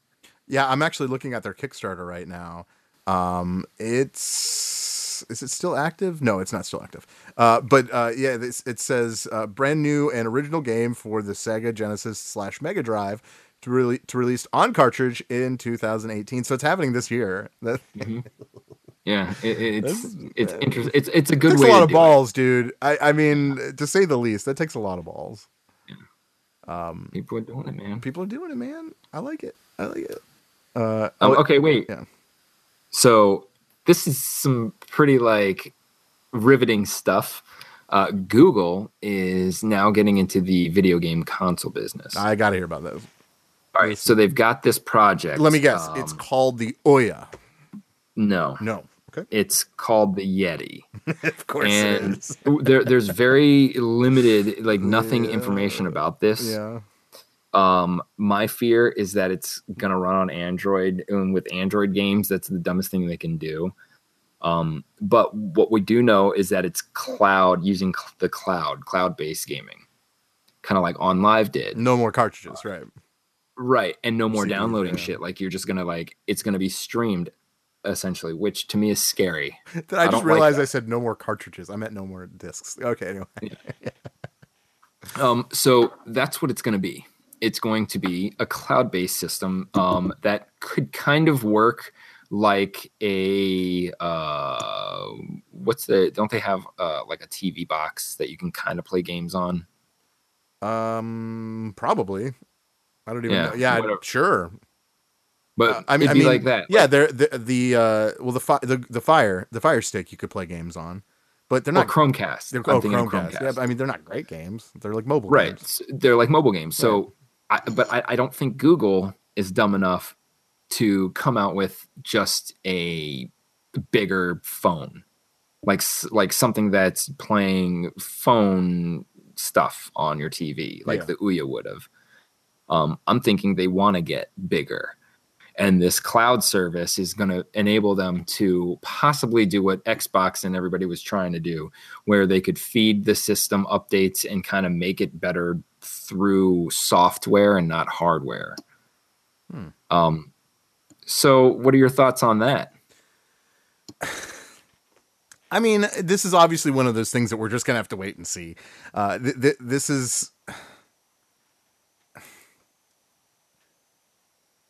Yeah, I'm actually looking at their Kickstarter right now. Um, it's is it still active? No, it's not still active. Uh, but uh, yeah, this, it says uh, brand new and original game for the Sega Genesis slash Mega Drive to really to release on cartridge in 2018. So it's happening this year. That Yeah, it, it's That's- it's interesting. It's it's a good takes way a lot of do it. balls, dude. I I mean, to say the least, that takes a lot of balls. Um, People are doing it, man. people are doing it, man. I like it. I like it. Uh, Oh, okay, wait. Yeah. So this is some pretty like riveting stuff. Uh, Google is now getting into the video game console business. I got to hear about those. All right, so they've got this project. Let me guess. it's um, called the Ouya. no, No. Okay. it's called the Yeti, of course and is. there, there's very limited, like nothing Yeah. information about this. Yeah. Um, my fear is that it's gonna run on Android, and with Android games, that's the dumbest thing they can do. Um, but what we do know is that it's cloud using cl- the cloud, cloud-based gaming, kind of like On Live did, No more cartridges, right? right? And no more CD, downloading yeah. shit. Like you're just gonna like it's gonna be streamed, essentially, which to me is scary. I, I just don't like realized. I said no more cartridges? I meant no more discs. Okay, anyway. Um, so that's what it's going to be. It's going to be a cloud-based system um, that could kind of work like a uh, what's the? Don't they have uh, like a TV box that you can kind of play games on? Um, probably. I don't even Yeah, know. Yeah, whatever. sure. But Uh, I mean, I mean, like that. Yeah, they're the the uh, well the fi- the the fire the fire stick you could play games on, but they're not. Chromecast. they're oh, of Chromecast. Yeah, but I mean they're not great games. They're like mobile right. games. They're like mobile games. So, I, but I, I don't think Google is dumb enough to come out with just a bigger phone, like like something that's playing phone stuff on your TV, like Yeah. the Ouya would have. Um, I'm thinking they want to get bigger. And this cloud service is going to enable them to possibly do what Xbox and everybody was trying to do, where they could feed the system updates and kind of make it better through software and not hardware. Hmm. Um, so, what are your thoughts on that? I mean, this is obviously one of those things that we're just gonna have to wait and see. Uh, th- th- this is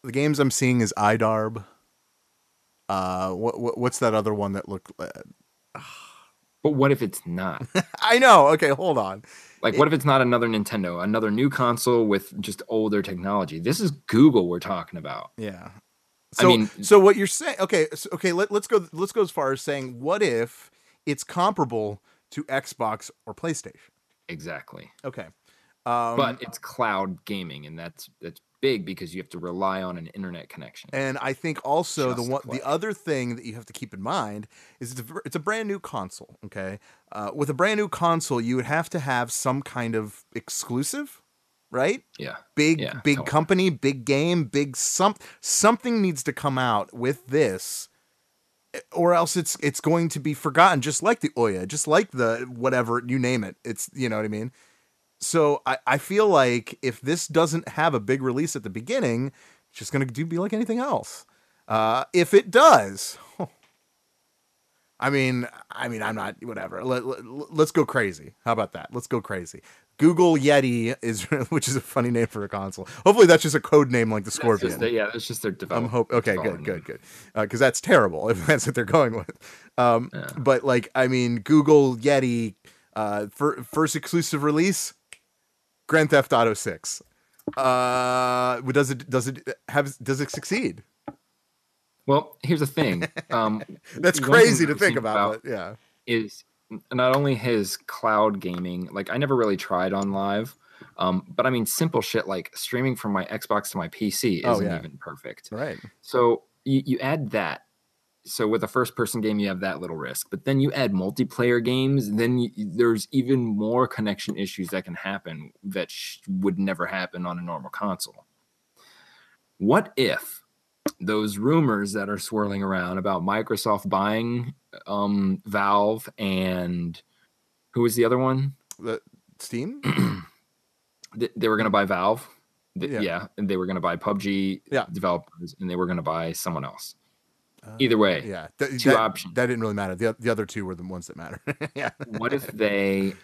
the games I'm seeing is iDarb. Uh, what, what what's that other one that looked? Uh, But what if it's not? I know. Okay, hold on. Like, what if it's not another Nintendo, another new console with just older technology? This is Google we're talking about. Yeah. I So, mean- so what you're saying? Okay, so, okay. Let, let's go. Let's go as far as saying, what if it's comparable to Xbox or PlayStation? Exactly. Okay. Um, but it's cloud gaming, and that's that's big because you have to rely on an internet connection. And I think also the one, play. the other thing that you have to keep in mind is it's a, it's a brand new console. Okay, uh, with a brand new console, you would have to have some kind of exclusive, right? yeah. Big Yeah, big totally. company, big game, big some something needs to come out with this, eh, or else it's it's going to be forgotten, just like the Ouya, just like the whatever you name it. It's you know what I mean. So I, I feel like if this doesn't have a big release at the beginning, it's just gonna do be like anything else. Uh, if it does, I mean, I mean, I'm not whatever. Let, let, let's go crazy. How about that? Let's go crazy. Google Yeti is, which is a funny name for a console. Hopefully, that's just a code name like the That's Scorpion. just yeah, that's just their I'm development. hope. Okay, good, good, good. Because that's terrible if that's what they're going with. Um, Yeah. But like, I mean, Google Yeti, uh, fir- first exclusive release, Grand Theft Auto Six. Uh, does it does it have does it succeed? Well, here's the thing. Um, That's crazy to think about. But yeah, is not only his cloud gaming like i never really tried on live um, but i mean simple shit like streaming from my xbox to my pc Oh, isn't yeah. even perfect right. so you, you add that so with a first person game you have that little risk but then you add multiplayer games then you, there's even more connection issues that can happen that sh- would never happen on a normal console what if those rumors that are swirling around about microsoft buying um, valve and who was the other one The Steam. Th- they were going to buy valve Yeah. yeah. and they were going to buy pubg Yeah. developers and they were going to buy someone else Either way, Uh, yeah, Th- two that, options. That didn't really matter. The, the other two were the ones that matter. yeah. what if they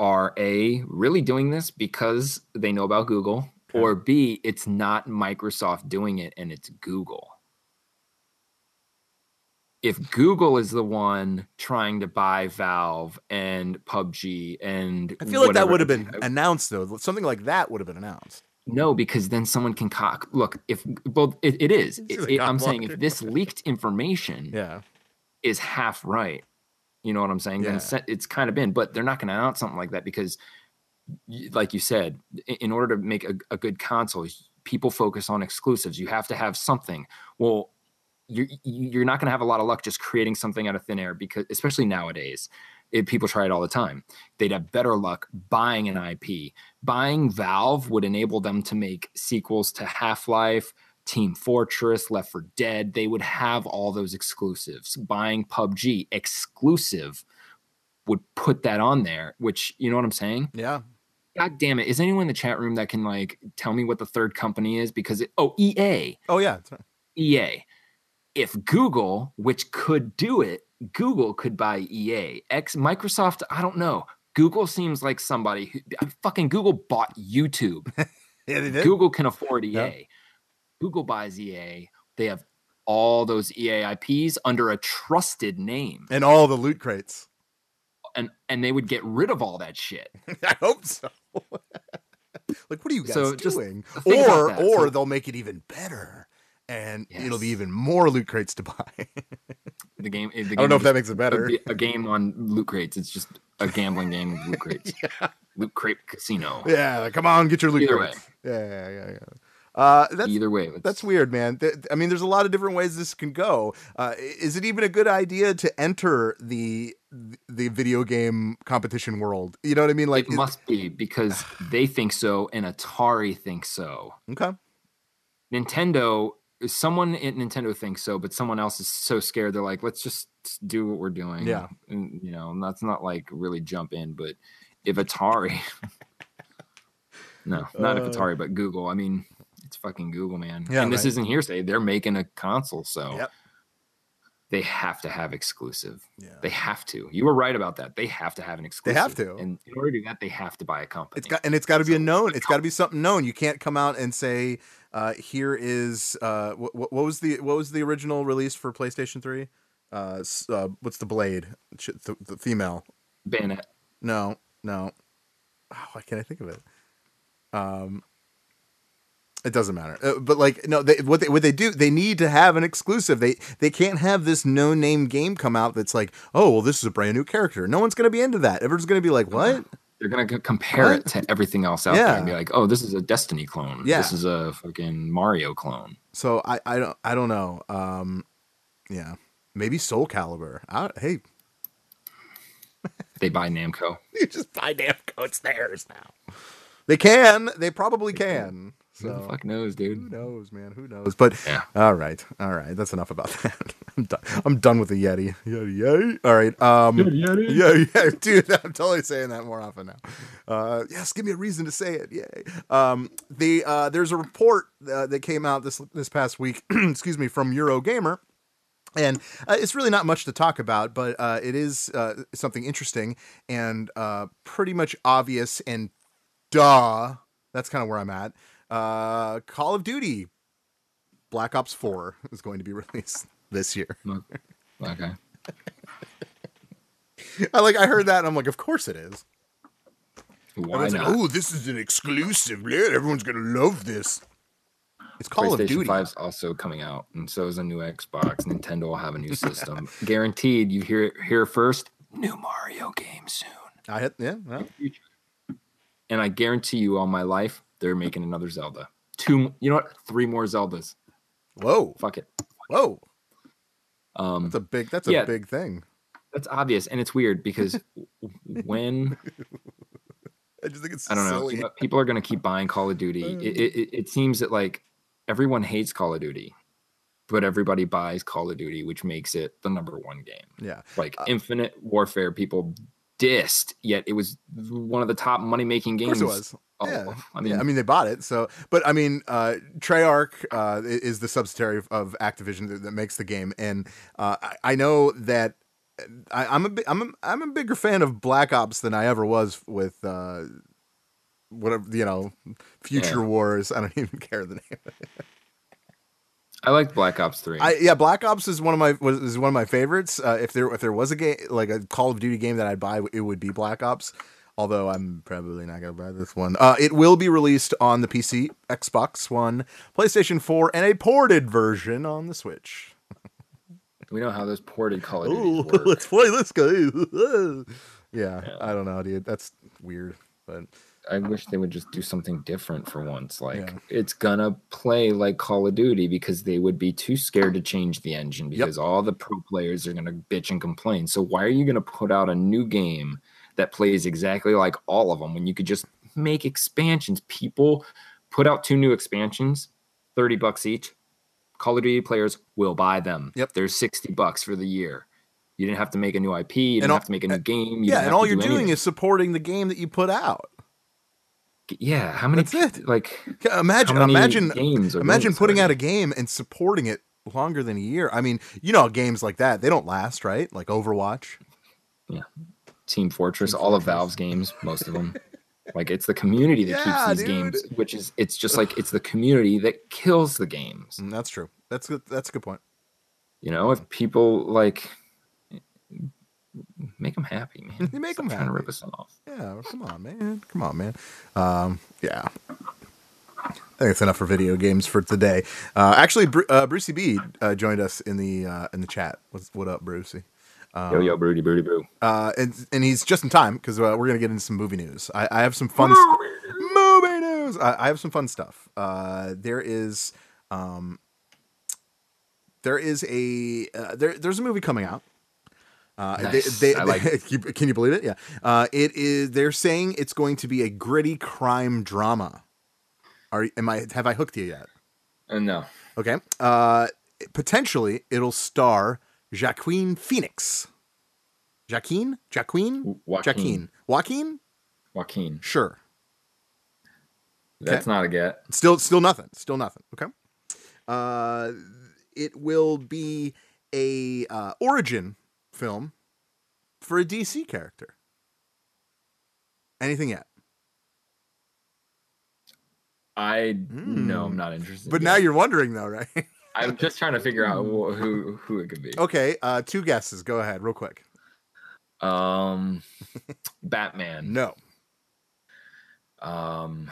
are a really doing this because they know about Google. Or b it's not Microsoft doing it and it's Google? If Google is the one trying to buy Valve and PUBG and I feel like that would have been announced though. Something like that would have been announced. no, because then someone can cock. Look, if well, it, it is. It- it- I'm saying if this leaked information Yeah. is half right. You know what I'm saying? Yeah. Then it's kind of been, but they're not going to announce something like that because, like you said, in order to make a, a good console, people focus on exclusives. You have to have something. Well, you're you're not going to have a lot of luck just creating something out of thin air because, especially nowadays, it, people try it all the time. They'd have better luck buying an IP. Buying Valve would enable them to make sequels to Half Life, Team Fortress, Left 4 Dead. They would have all those exclusives. Buying PUBG exclusive would put that on there, which you know what I'm saying? Yeah. God damn it. Is anyone in the chat room that can like tell me what the third company is? Because it oh EA. Oh yeah. right. EA. If Google, which could do it, Google could buy EA. X Microsoft, I don't know. Google seems like somebody who fucking Google bought YouTube. Yeah, they did. Google can afford EA. Yeah. Google buys EA. They have all those EA IPs under a trusted name. And all the loot crates. And and they would get rid of all that shit. I hope so. like, what are you guys So doing? Or that. or So- they'll make it even better, and it'll be even more loot crates to buy. The game eh, the game I don't know if that makes it better. ga- a game on loot crates. It's just a gambling game with loot crates. Loot crate casino. Yeah, like, come on, get your loot Either way. crates. Yeah, yeah, yeah, yeah. Uh, that's Either way, that's weird, man. Th- I mean, there's a lot of different ways this can go. Uh, is it even a good idea to enter the the video game competition world? You know what I mean? Like, it must be because they think so and Atari thinks so. okay, Nintendo, someone at Nintendo thinks so, but someone else is so scared they're like, let's just do what we're doing. Yeah. and, you know, and that's not like really jump in. But if Atari, no, not if Uh, Atari, but Google. I mean, fucking Google, man. Yeah, and this right. isn't hearsay. They're making a console, so Yep. they have to have exclusive. Yeah. They have to. You were right about that. They have to have an exclusive. They have to. And in order to do that, they have to buy a company. It's got and it's got to be a known. It's got to be something known. You can't come out and say, uh, "Here is uh, what, what was the what was the original release for PlayStation Three? Uh, uh, what's the blade? The, the female? Bayonet. No, no. Oh, why can't I think of it? Um, it doesn't matter. Uh, but like, no, they, what they what they do, they need to have an exclusive. They they can't have this no name game come out that's like, oh well, this is a brand new character. No one's gonna be into that. Everyone's gonna be like, what? They're gonna compare What? it to everything else out there and be like, "Oh, this is a Destiny clone. Yeah. This is a fucking Mario clone." So I I don't I don't know. Um, yeah, maybe Soul Calibur. I, hey, They buy Namco. you just buy Namco. It's theirs now. They can. They probably can. Who the fuck knows, dude? who knows, man? Who knows? But Yeah. all right, all right. That's enough about that. I'm done. I'm done with the Yeti. Yeti, Yeti. All right. Um, yeah, yeah, dude. I'm totally saying that more often now. Uh, yes, give me a reason to say it. Yay. Um, the uh, there's a report uh, that came out this this past week. excuse me, from Eurogamer. And uh, it's really not much to talk about, but uh, it is uh, something interesting and uh, pretty much obvious and duh. That's kind of where I'm at. Uh, Call of Duty Black Ops 4 is going to be released this year. Okay. I like I heard that and I'm like, of course it is. Why Everyone's not? like, oh, this is an exclusive. Yeah, everyone's gonna love this. It's Call of Duty. 5's also coming out, and so is a new Xbox. Nintendo will have a new system. Guaranteed, you hear it here first. New Mario game soon. I hit yeah. well, And I guarantee you, all my life, they're making another Zelda. Two, you know what? Three more Zeldas. Whoa, Fuck it. whoa. Um, That's a big. That's a big thing. that's obvious, and it's weird because when I just think it's I don't know, silly. know, people are going to keep buying Call of Duty. It, it, it- it seems that like everyone hates Call of Duty, but everybody buys Call of Duty, which makes it the number one game. Yeah. Like Uh, Infinite Warfare, people dissed, yet it was one of the top money making games. Course it was. Oh, yeah. I mean, yeah, I mean they bought it. So, but I mean, uh, Treyarch uh, is the subsidiary of, Activision that, that makes the game, and uh, I, I know that I, I'm a I'm a, I'm a bigger fan of Black Ops than I ever was with uh, whatever you know, Future Yeah. Wars. I don't even care the name. I liked Black Ops Three. I yeah, Black Ops is one of my was is one of my favorites. Uh, if there if there was a game like a Call of Duty game that I'd buy, it would be Black Ops. Although I'm probably not gonna buy this one. Uh, it will be released on the PC, Xbox One, PlayStation 4, and a ported version on the Switch. we know how those ported Call of Duty work. let's play this guy. yeah, I don't know, dude. That's weird, but I wish they would just do something different for once. Like Yeah. it's gonna play like Call of Duty because they would be too scared to change the engine Yep. because all the pro players are gonna bitch and complain. So why are you gonna put out a new game that plays exactly like all of them when you could just make expansions? People put out two new expansions, 30 bucks each. Call of Duty players will buy them. Yep. They're 60 bucks for the year. You didn't have to make a new IP. You didn't all- have to make a new game. You yeah, and all to you're do doing is supporting the game that you put out. yeah. How many? That's it. Like Imagine, imagine, games imagine putting out a game and supporting it longer than a year. I mean, you know, games like that they don't last, right? Like Overwatch. Team Fortress, all of Valve's games, most of them. like it's the community that Yeah, keeps these dude. games, which is it's just like it's the community that kills the games. Mm, that's true. That's good. That's a good point. You know, if people like make them happy, man. You make Stop 'em trying to rip us off. Yeah, well, come on, man. Come on, man. Um, yeah. I think it's enough for video games for today. Uh, actually, Bru- uh, Brucey B uh, joined us in the uh, in the chat. What's what up, Brucey? Yo, yo, broody, broody, boo. Uh, and and he's just in time because uh, we're gonna get into some movie news. I, I have some fun st- movie news. I, I have some fun stuff. Uh, there is um, there is a uh, there there's a movie coming out. Uh, Nice. they, they, I like they- can you believe it? Yeah. Uh, it is. They're saying it's going to be a gritty crime drama. Are am I have I hooked you yet? Uh, no, Okay. Uh, potentially it'll star Jacqueline Phoenix. Jacqueline? Jacqueline? Joaquin. Jacqueline. Joaquin? Joaquin. Sure. That's not a get. Still still nothing. Still nothing. Okay. Uh it will be a uh, origin film for a DC character. Anything yet? I no, Mm. I'm not interested. But yet. now you're wondering though, right? I'm just trying to figure out wh- who who it could be. okay, uh, two guesses. Go ahead, real quick. Um, Batman. No, Um,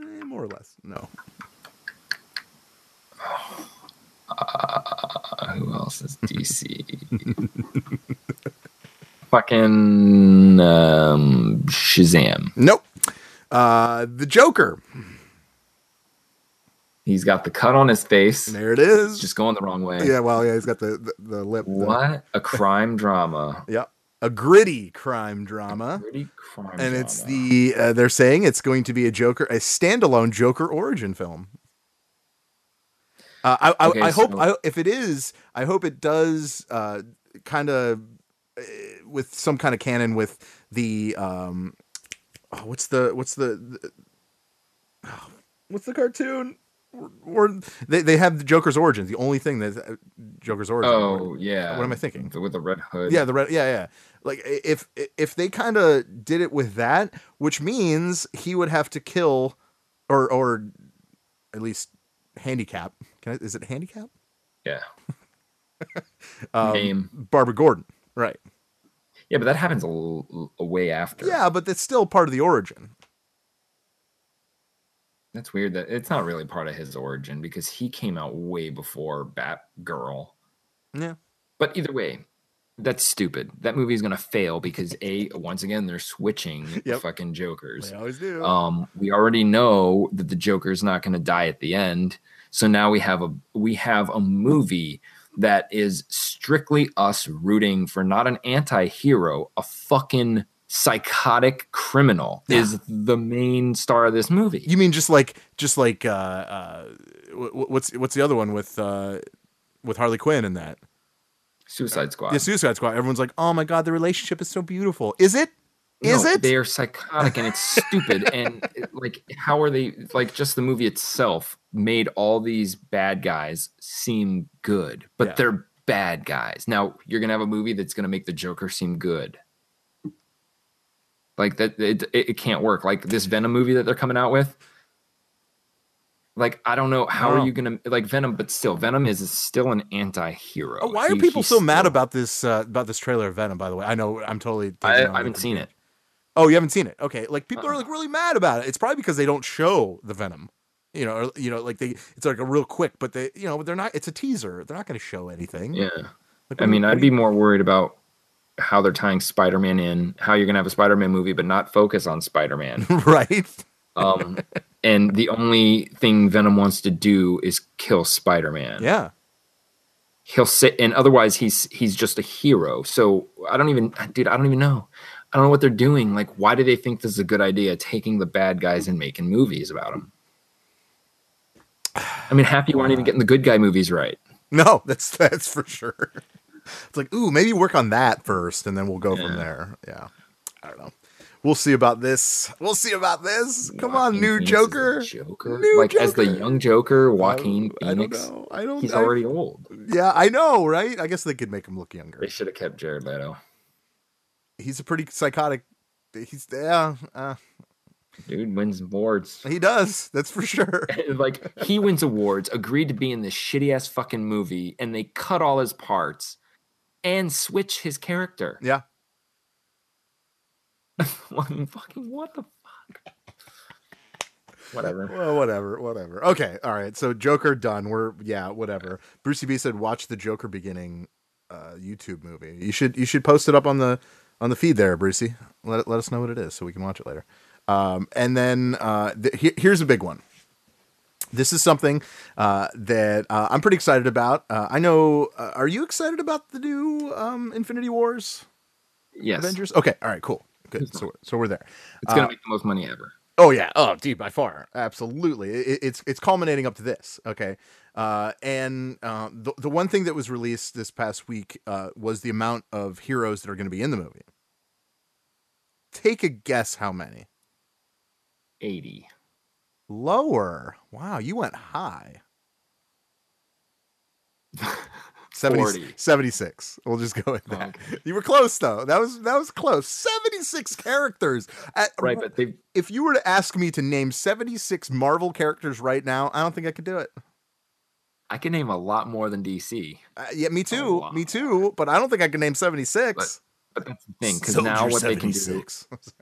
Eh, more or less. No. uh, who else is DC? Fucking um, Shazam. Nope. Uh, the Joker. He's got the cut on his face. There it is. It's just going the wrong way. yeah, well, yeah, he's got the the, the lip. the- What a crime drama. yeah, a gritty crime drama. Pretty crime and it's the uh, they're saying it's going to be a Joker, a standalone Joker origin film. Uh, I I, Okay, I hope so- I, if it is, I hope it does uh, kind of uh, with some kind of canon with the um, oh, what's the what's the, the oh, what's the cartoon? Or, they they have the Joker's origins. The only thing that uh, Joker's origin. Oh yeah. What am I thinking? With the red hood. Yeah, the red. Yeah, yeah. Like if if they kind of did it with that, which means he would have to kill, or or at least handicap. Can I, is it handicap? Yeah. Um, Name. Barbara Gordon. Right. Yeah, but that happens a, l- a way after. Yeah, but that's still part of the origin. That's weird that it's not really part of his origin because he came out way before Batgirl. Yeah. But either way, that's stupid. That movie is gonna fail because a once again they're switching the Yep. fucking Jokers. They always do. Um, we already know that the Joker's not gonna die at the end, so now we have a we have a movie that is strictly us rooting for not an anti-hero, a fucking psychotic criminal Yeah. is the main star of this movie. you mean just like just like uh, uh, wh- wh- what's what's the other one with uh, with Harley Quinn in that? Suicide Squad. Yeah, Suicide Squad. Everyone's like, oh my god, the relationship is so beautiful. Is it? Is No, it? They are psychotic and it's stupid. and like, how are they? Like, just the movie itself made all these bad guys seem good, but Yeah. they're bad guys. Now you're gonna have a movie that's gonna make the Joker seem good. Like that, it, it, can't work. Like this Venom movie that they're coming out with. Like I don't know how are you gonna like Venom, but still Venom is still an anti-hero. Oh, why are He- people so mad about this uh, about this trailer of Venom? By the way, I know I'm totally. I, I haven't seen it. Oh, you haven't seen it? Okay, like people are Uh-uh. like really mad about it. It's probably because they don't show the Venom. You know, or, you know, like they, it's like a real quick, but they, you know, but they're not. It's a teaser. They're not going to show anything. Yeah. Like, I mean, I'd be more worried about how they're tying Spider-Man in, how you're gonna have a Spider-Man movie but not focus on Spider-Man. right. Um, and the only thing Venom wants to do is kill Spider-Man. Yeah. He'll sit, and otherwise he's he's just a hero. So I don't even, dude, I don't even know. I don't know what they're doing. Like, why do they think this is a good idea? Taking the bad guys and making movies about them. I mean, half you aren't even getting the good guy movies right. No, that's that's for sure. It's like, ooh, maybe work on that first, and then we'll go from there. Yeah. I don't know. We'll see about this. We'll see about this. Come on, new Phoenix Joker. Joker, New like as the young Joker, Joaquin I don't Phoenix. know. I don't. He's I- already old. Yeah, I know, right? I guess they could make him look younger. They should have kept Jared Leto. He's a pretty psychotic. He's yeah. Uh, Dude wins awards. he does. That's for sure. like he wins awards, agreed to be in this shitty ass fucking movie, and they cut all his parts and switch his character. Yeah. What- fucking what the fuck? Whatever. Well, whatever, whatever. Okay, all right. So Joker done. We're yeah, whatever. Brucey B said, "Watch the Joker beginning uh, YouTube movie. You should you should post it up on the on the feed there, Brucey. Let let us know what it is so we can watch it later. Um, and then uh, th- here's a big one. This is something uh, that uh, I'm pretty excited about. Uh, I know. Uh, are you excited about the new um, Infinity Wars Yes. Avengers? Okay, all right, cool, good. So so we're there. It's gonna Uh, make the most money ever. Oh yeah. Oh, dude, by far, absolutely. It, it's it's culminating up to this. Okay. Uh, and the the one thing that was released this past week uh, was the amount of heroes that are going to be in the movie. Take a guess how many? 80. Lower. Wow, you went high. 70, 76. We'll just go with that. You were close though. That was that was close. 76 characters. At- right, but they if you were to ask me to name 76 Marvel characters right now, I don't think I could do it. I can name a lot more than DC. Uh, yeah, me too. Me too. But I don't think I can name 76. But that's the thing, because now what they can do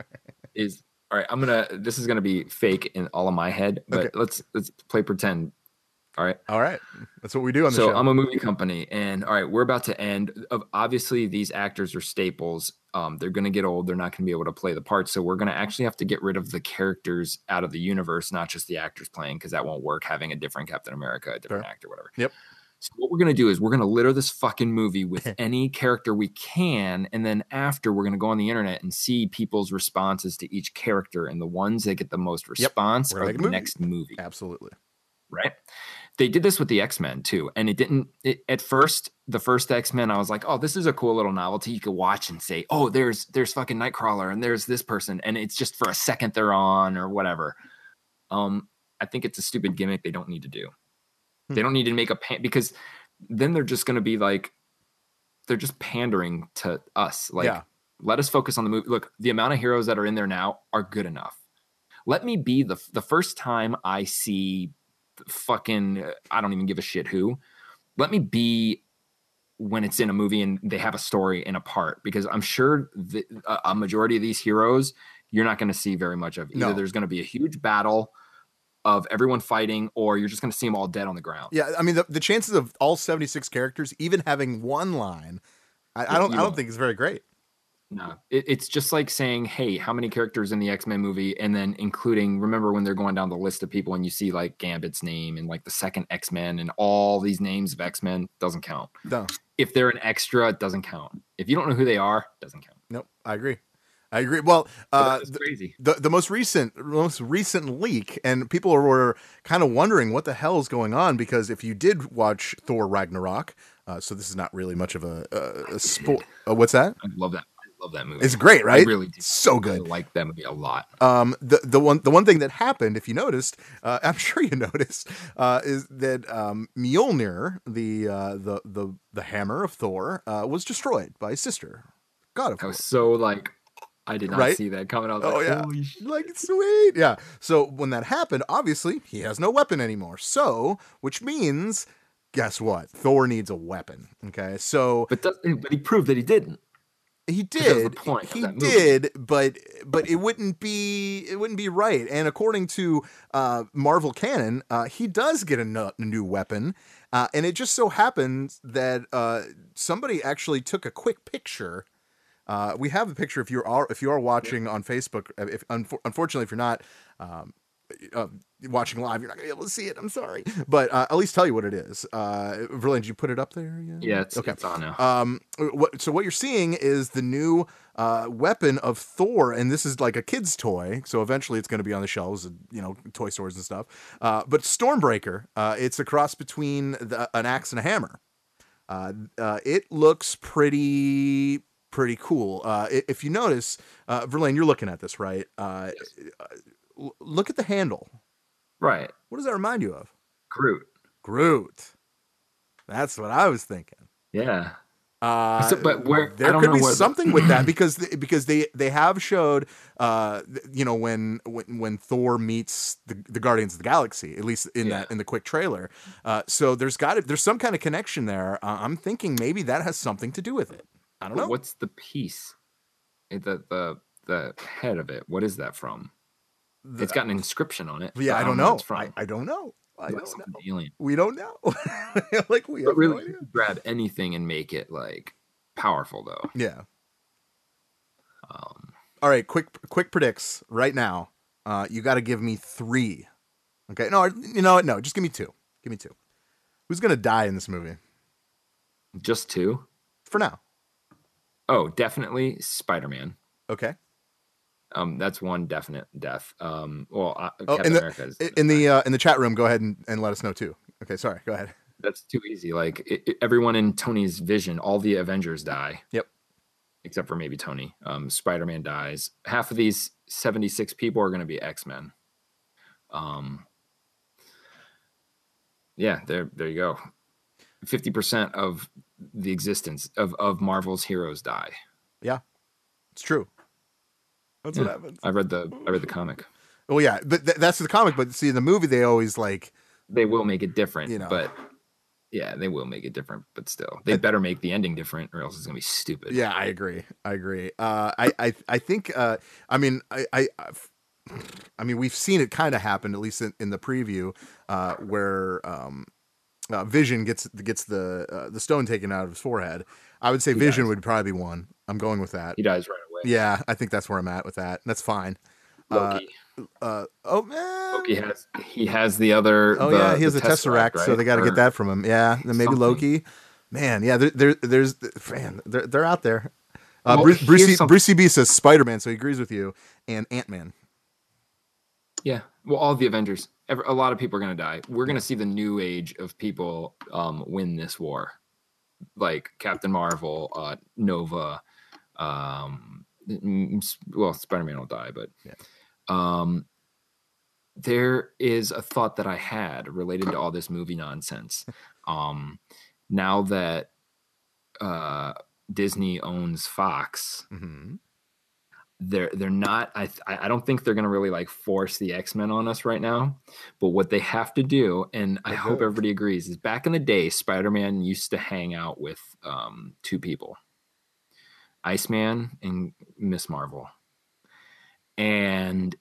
is all right. I'm gonna. This is gonna be fake in all of my head, but Okay. let's let's play pretend. All right. All right. That's what we do on the So show. I'm a movie company, and all right, we're about to end. Of obviously, these actors are staples. Um, they're going to get old. They're not going to be able to play the part. So we're going to actually have to get rid of the characters out of the universe, not just the actors playing, because that won't work. Having a different Captain America, a different Fair. actor, whatever. Yep. So what we're going to do is we're going to litter this fucking movie with any character we can, and then after we're going to go on the internet and see people's responses to each character, and the ones that get the most response gonna are the movie. next movie Absolutely. right? They did this with the X Men too, and it didn't. It, at first, the first X Men, I was like, "Oh, this is a cool little novelty you could watch and say, oh, there's there's fucking Nightcrawler and there's this person, and it's just for a second they're on or whatever." Um, I think it's a stupid gimmick. They don't need to do. Hmm. They don't need to make a pan because then they're just going to be like, they're just pandering to us. Like, Yeah. let us focus on the movie. Look, the amount of heroes that are in there now are good enough. Let me be the the first time I see fucking uh, I don't even give a shit who. Let me be when it's in a movie and they have a story and a part because I'm sure the, a, a majority of these heroes you're not going to see very much of. Either No. there's going to be a huge battle of everyone fighting, or you're just going to see them all dead on the ground. Yeah, I mean the, the chances of all 76 characters even having one line, I, I don't I don't think it's very great. No, it, it's just like saying, "Hey, how many characters in the X Men movie?" And then including, remember when they're going down the list of people and you see like Gambit's name and like the second X Men and all these names of X Men doesn't count. No. If they're an extra, it doesn't count. If you don't know who they are, it doesn't count. Nope, I agree. I agree. Well, uh, crazy. the the most recent most recent leak, and people were kind of wondering what the hell is going on because if you did watch Thor Ragnarok, uh, so this is not really much of a, a, a sport. Uh, what's that? I love that. I love that movie. It's great, right? I really do. So good. I like that movie a lot. Um, the the one the one thing that happened, if you noticed, uh, I'm sure you noticed, uh, is that um, Mjolnir, the uh, the the the hammer of Thor, uh, was destroyed by his sister, God of I was so like, I did not Right? see that coming. I was Oh like, yeah, holy shit. like sweet, yeah. So when that happened, obviously he has no weapon anymore. So which means, guess what? Thor needs a weapon. Okay, so But does, but he proved that he didn't. He did. he did, but but it wouldn't be it wouldn't be right. And according to uh, Marvel canon, uh, he does get a new weapon, uh, and it just so happens that uh, somebody actually took a quick picture. Uh, we have a picture if you are if you are watching on Facebook. uh, If unfor- unfortunately if you're not. Um, uh, watching live, you're not gonna be able to see it. I'm sorry, but uh, at least tell you what it is. Uh, Verlaine, did you put it up there? yet? Yeah, it's, okay. it's on now. Um, what, so what you're seeing is the new uh, weapon of Thor, and this is like a kid's toy. So eventually, it's going to be on the shelves, you know, toy stores and stuff. Uh, but Stormbreaker, uh, it's a cross between the, an axe and a hammer. Uh, uh, it looks pretty pretty cool. Uh, if you notice, uh, Verlaine, you're looking at this, right? Uh, uh, l- look at the handle. right. What does that remind you of? Groot. Groot. That's what I was thinking. Yeah. Uh, So- but where- there could be where the- something with that because th- because they they have showed uh you know when when when Thor meets the, the Guardians of the Galaxy at least in Yeah. that in the quick trailer uh so there's got to there's some kind of connection there uh, I'm thinking maybe that has something to do with it I don't know What's the piece? The the the head of it. What is that from? It's got an inscription on it. yeah I don't where know It's from. I, I don't know I don't know we don't know like we really, no grab anything and make it like powerful, though. yeah Um, All right, quick quick predicts right now. Uh, you got to give me three. Okay, no, you know what? No, just give me two. Give me two. Who's gonna die in this movie? just two. For now. Oh, definitely Spider-Man. Okay. Um, that's one definite death. Um, well, uh, Oh, Captain in the America is in the uh, in the chat room, go ahead and, and let us know too. Okay, sorry. Go ahead. that's too easy. Like it, it- everyone in Tony's vision, all the Avengers die. Yep. Except for maybe Tony. Um, Spider-Man dies. Half of these 76 people are going to be X-Men. Um, yeah, there, there you go. fifty percent of the existence of of Marvel's heroes die. Yeah, it's true. That's Yeah. what happens. I read the I read the comic. Well, yeah, but th- that's the comic. But see, in the movie, they always like, They will make it different, You know. but yeah, they will make it different. But still, they better make the ending different, or else it's gonna be stupid. yeah, I agree. I agree. Uh, I, I, I think. Uh, I mean, I, I, I've- I mean, we've seen it kind of happen at least in, in the preview, uh, where um, uh, Vision gets gets the uh, the stone taken out of his forehead. I would say He Vision dies. would probably be one. I'm going with that. he dies right away. Yeah, I think that's where I'm at with that. That's fine. Loki. Uh, oh man. Loki has he has the other. Oh the- yeah, he has the a tesseract, so right? they got to get that from him. Yeah, then maybe something. Loki. Man, yeah, there, there, there's man, they're, they're out there. Uh, Well, Bruce, Brucey, Brucey B says Spider Man, so he agrees with you, and Ant Man. Yeah, well, all the Avengers. Ever, a lot of people are gonna die. We're gonna see the new age of people um, win this war, like Captain Marvel, uh, Nova. Um, well, Spider Man will die, but Yeah. um, there is a thought that I had related to all this movie nonsense. Um, now that uh, Disney owns Fox, hmm they're they're not I I don't think they're gonna really like force the X Men on us right now. But what they have to do, and I hope everybody agrees, is back in the day, Spider Man used to hang out with um, two people, Iceman and Miss Marvel, and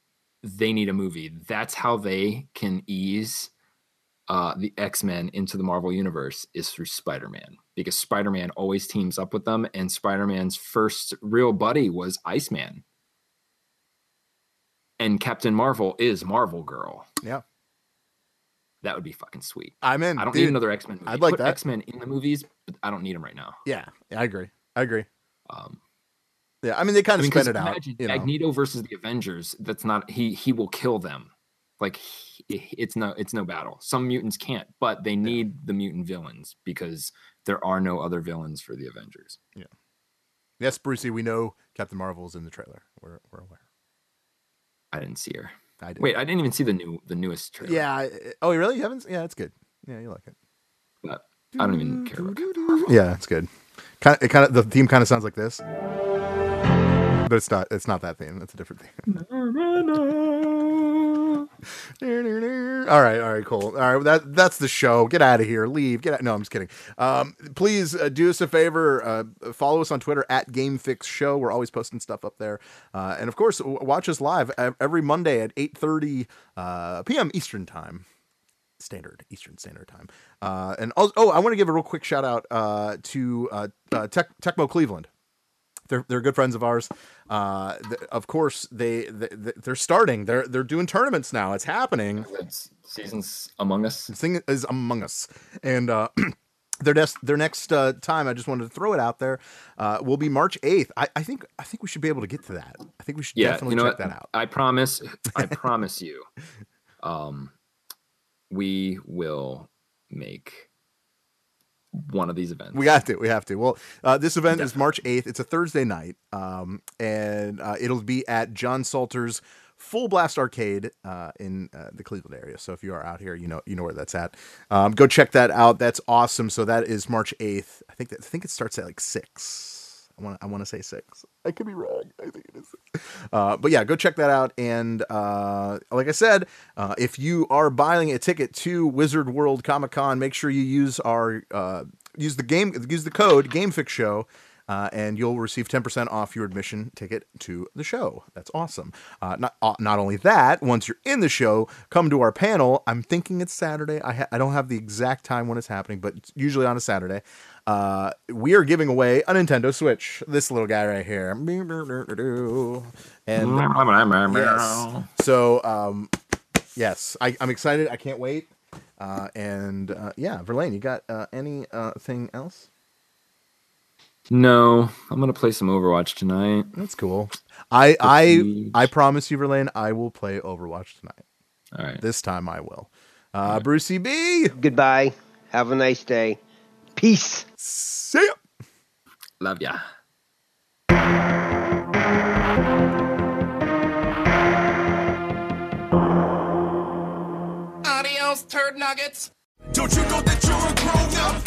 they need a movie. That's how they can ease uh, the X Men into the Marvel universe is through Spider Man because Spider Man always teams up with them, and Spider Man's first real buddy was Iceman, and Captain Marvel is Marvel Girl. Yeah. That would be fucking sweet. I'm in. I don't dude. need another X Men movie. I'd like Put that. X Men in the movies, but I don't need them right now. Yeah, I agree. I agree. Um, Yeah, I mean they kind I of mean, spin 'cause it out. imagine You know? Magneto versus the Avengers. That's not he. He will kill them. Like it's no it's no battle. Some mutants can't, but they need the mutant villains because there are no other villains for the Avengers. Yeah. Yes, Brucey, we know Captain Marvel's in the trailer. We're we're aware. I didn't see her. I did. Wait, I didn't even see the new the newest trailer. Yeah. I- Oh, you really? You haven't? Yeah, it's good. Yeah, you like it. but I don't even care about. Yeah, it's good. Kind of, it kind of the theme kind of sounds like this, but it's not. It's not that theme. It's a different theme. all right, all right, cool. All right, that that's the show. Get out of here. Leave. Get out. No, I'm just kidding. Um, please uh, do us a favor. Uh, follow us on Twitter at GameFix Show. We're always posting stuff up there, uh, and of course, w- watch us live every Monday at 8:30 uh, p.m. Eastern Time. Standard Eastern Standard Time. Uh, and also, oh, I want to give a real quick shout out uh, to Tech, Tecmo Cleveland. They're, they're good friends of ours. Uh, th- of course, they, they they're starting. They're they're doing tournaments now. It's happening. It's seasons Among Us. Thing is among us, and uh, their next their next uh, time. I just wanted to throw it out there. Uh, will be March eighth. I, I think I think we should be able to get to that. I think we should Yeah, definitely you know check what? that out. I promise. I promise you. Um, we will make one of these events. We have to. We have to. Well, uh, this event is March 8th. It's a Thursday night. Um, and uh, it'll be at John Salter's Full Blast Arcade uh, in uh, the Cleveland area. So if you are out here, you know you know where that's at. Um, go check that out. That's awesome. So that is March 8th. I think that, I think it starts at like 6. I want I want to say 6. I could be wrong. I think it is. Uh, but yeah, go check that out. And uh, like I said, uh, if you are buying a ticket to Wizard World Comic Con, make sure you use our uh, use the game use the code GameFix Show. Uh, and you'll receive 10% off your admission ticket to the show. That's awesome. Uh, not uh, not only that, once you're in the show, come to our panel. I'm thinking it's Saturday. I, ha- I don't have the exact time when it's happening, but it's usually on a Saturday. Uh, we are giving away a Nintendo Switch. This little guy right here. And yes. So, um, yes, I, I'm excited. I can't wait. Uh, and uh, yeah, Verlaine, you got uh, any uh, else? No, I'm gonna play some Overwatch tonight. That's cool. I I Prestige. I promise you, Verlaine, I will play Overwatch tonight. All right. This time I will. Uh, Brucey B. Goodbye. Have a nice day. Peace. See ya. Love ya. Adios, turd nuggets. Don't you know that you're a grown up?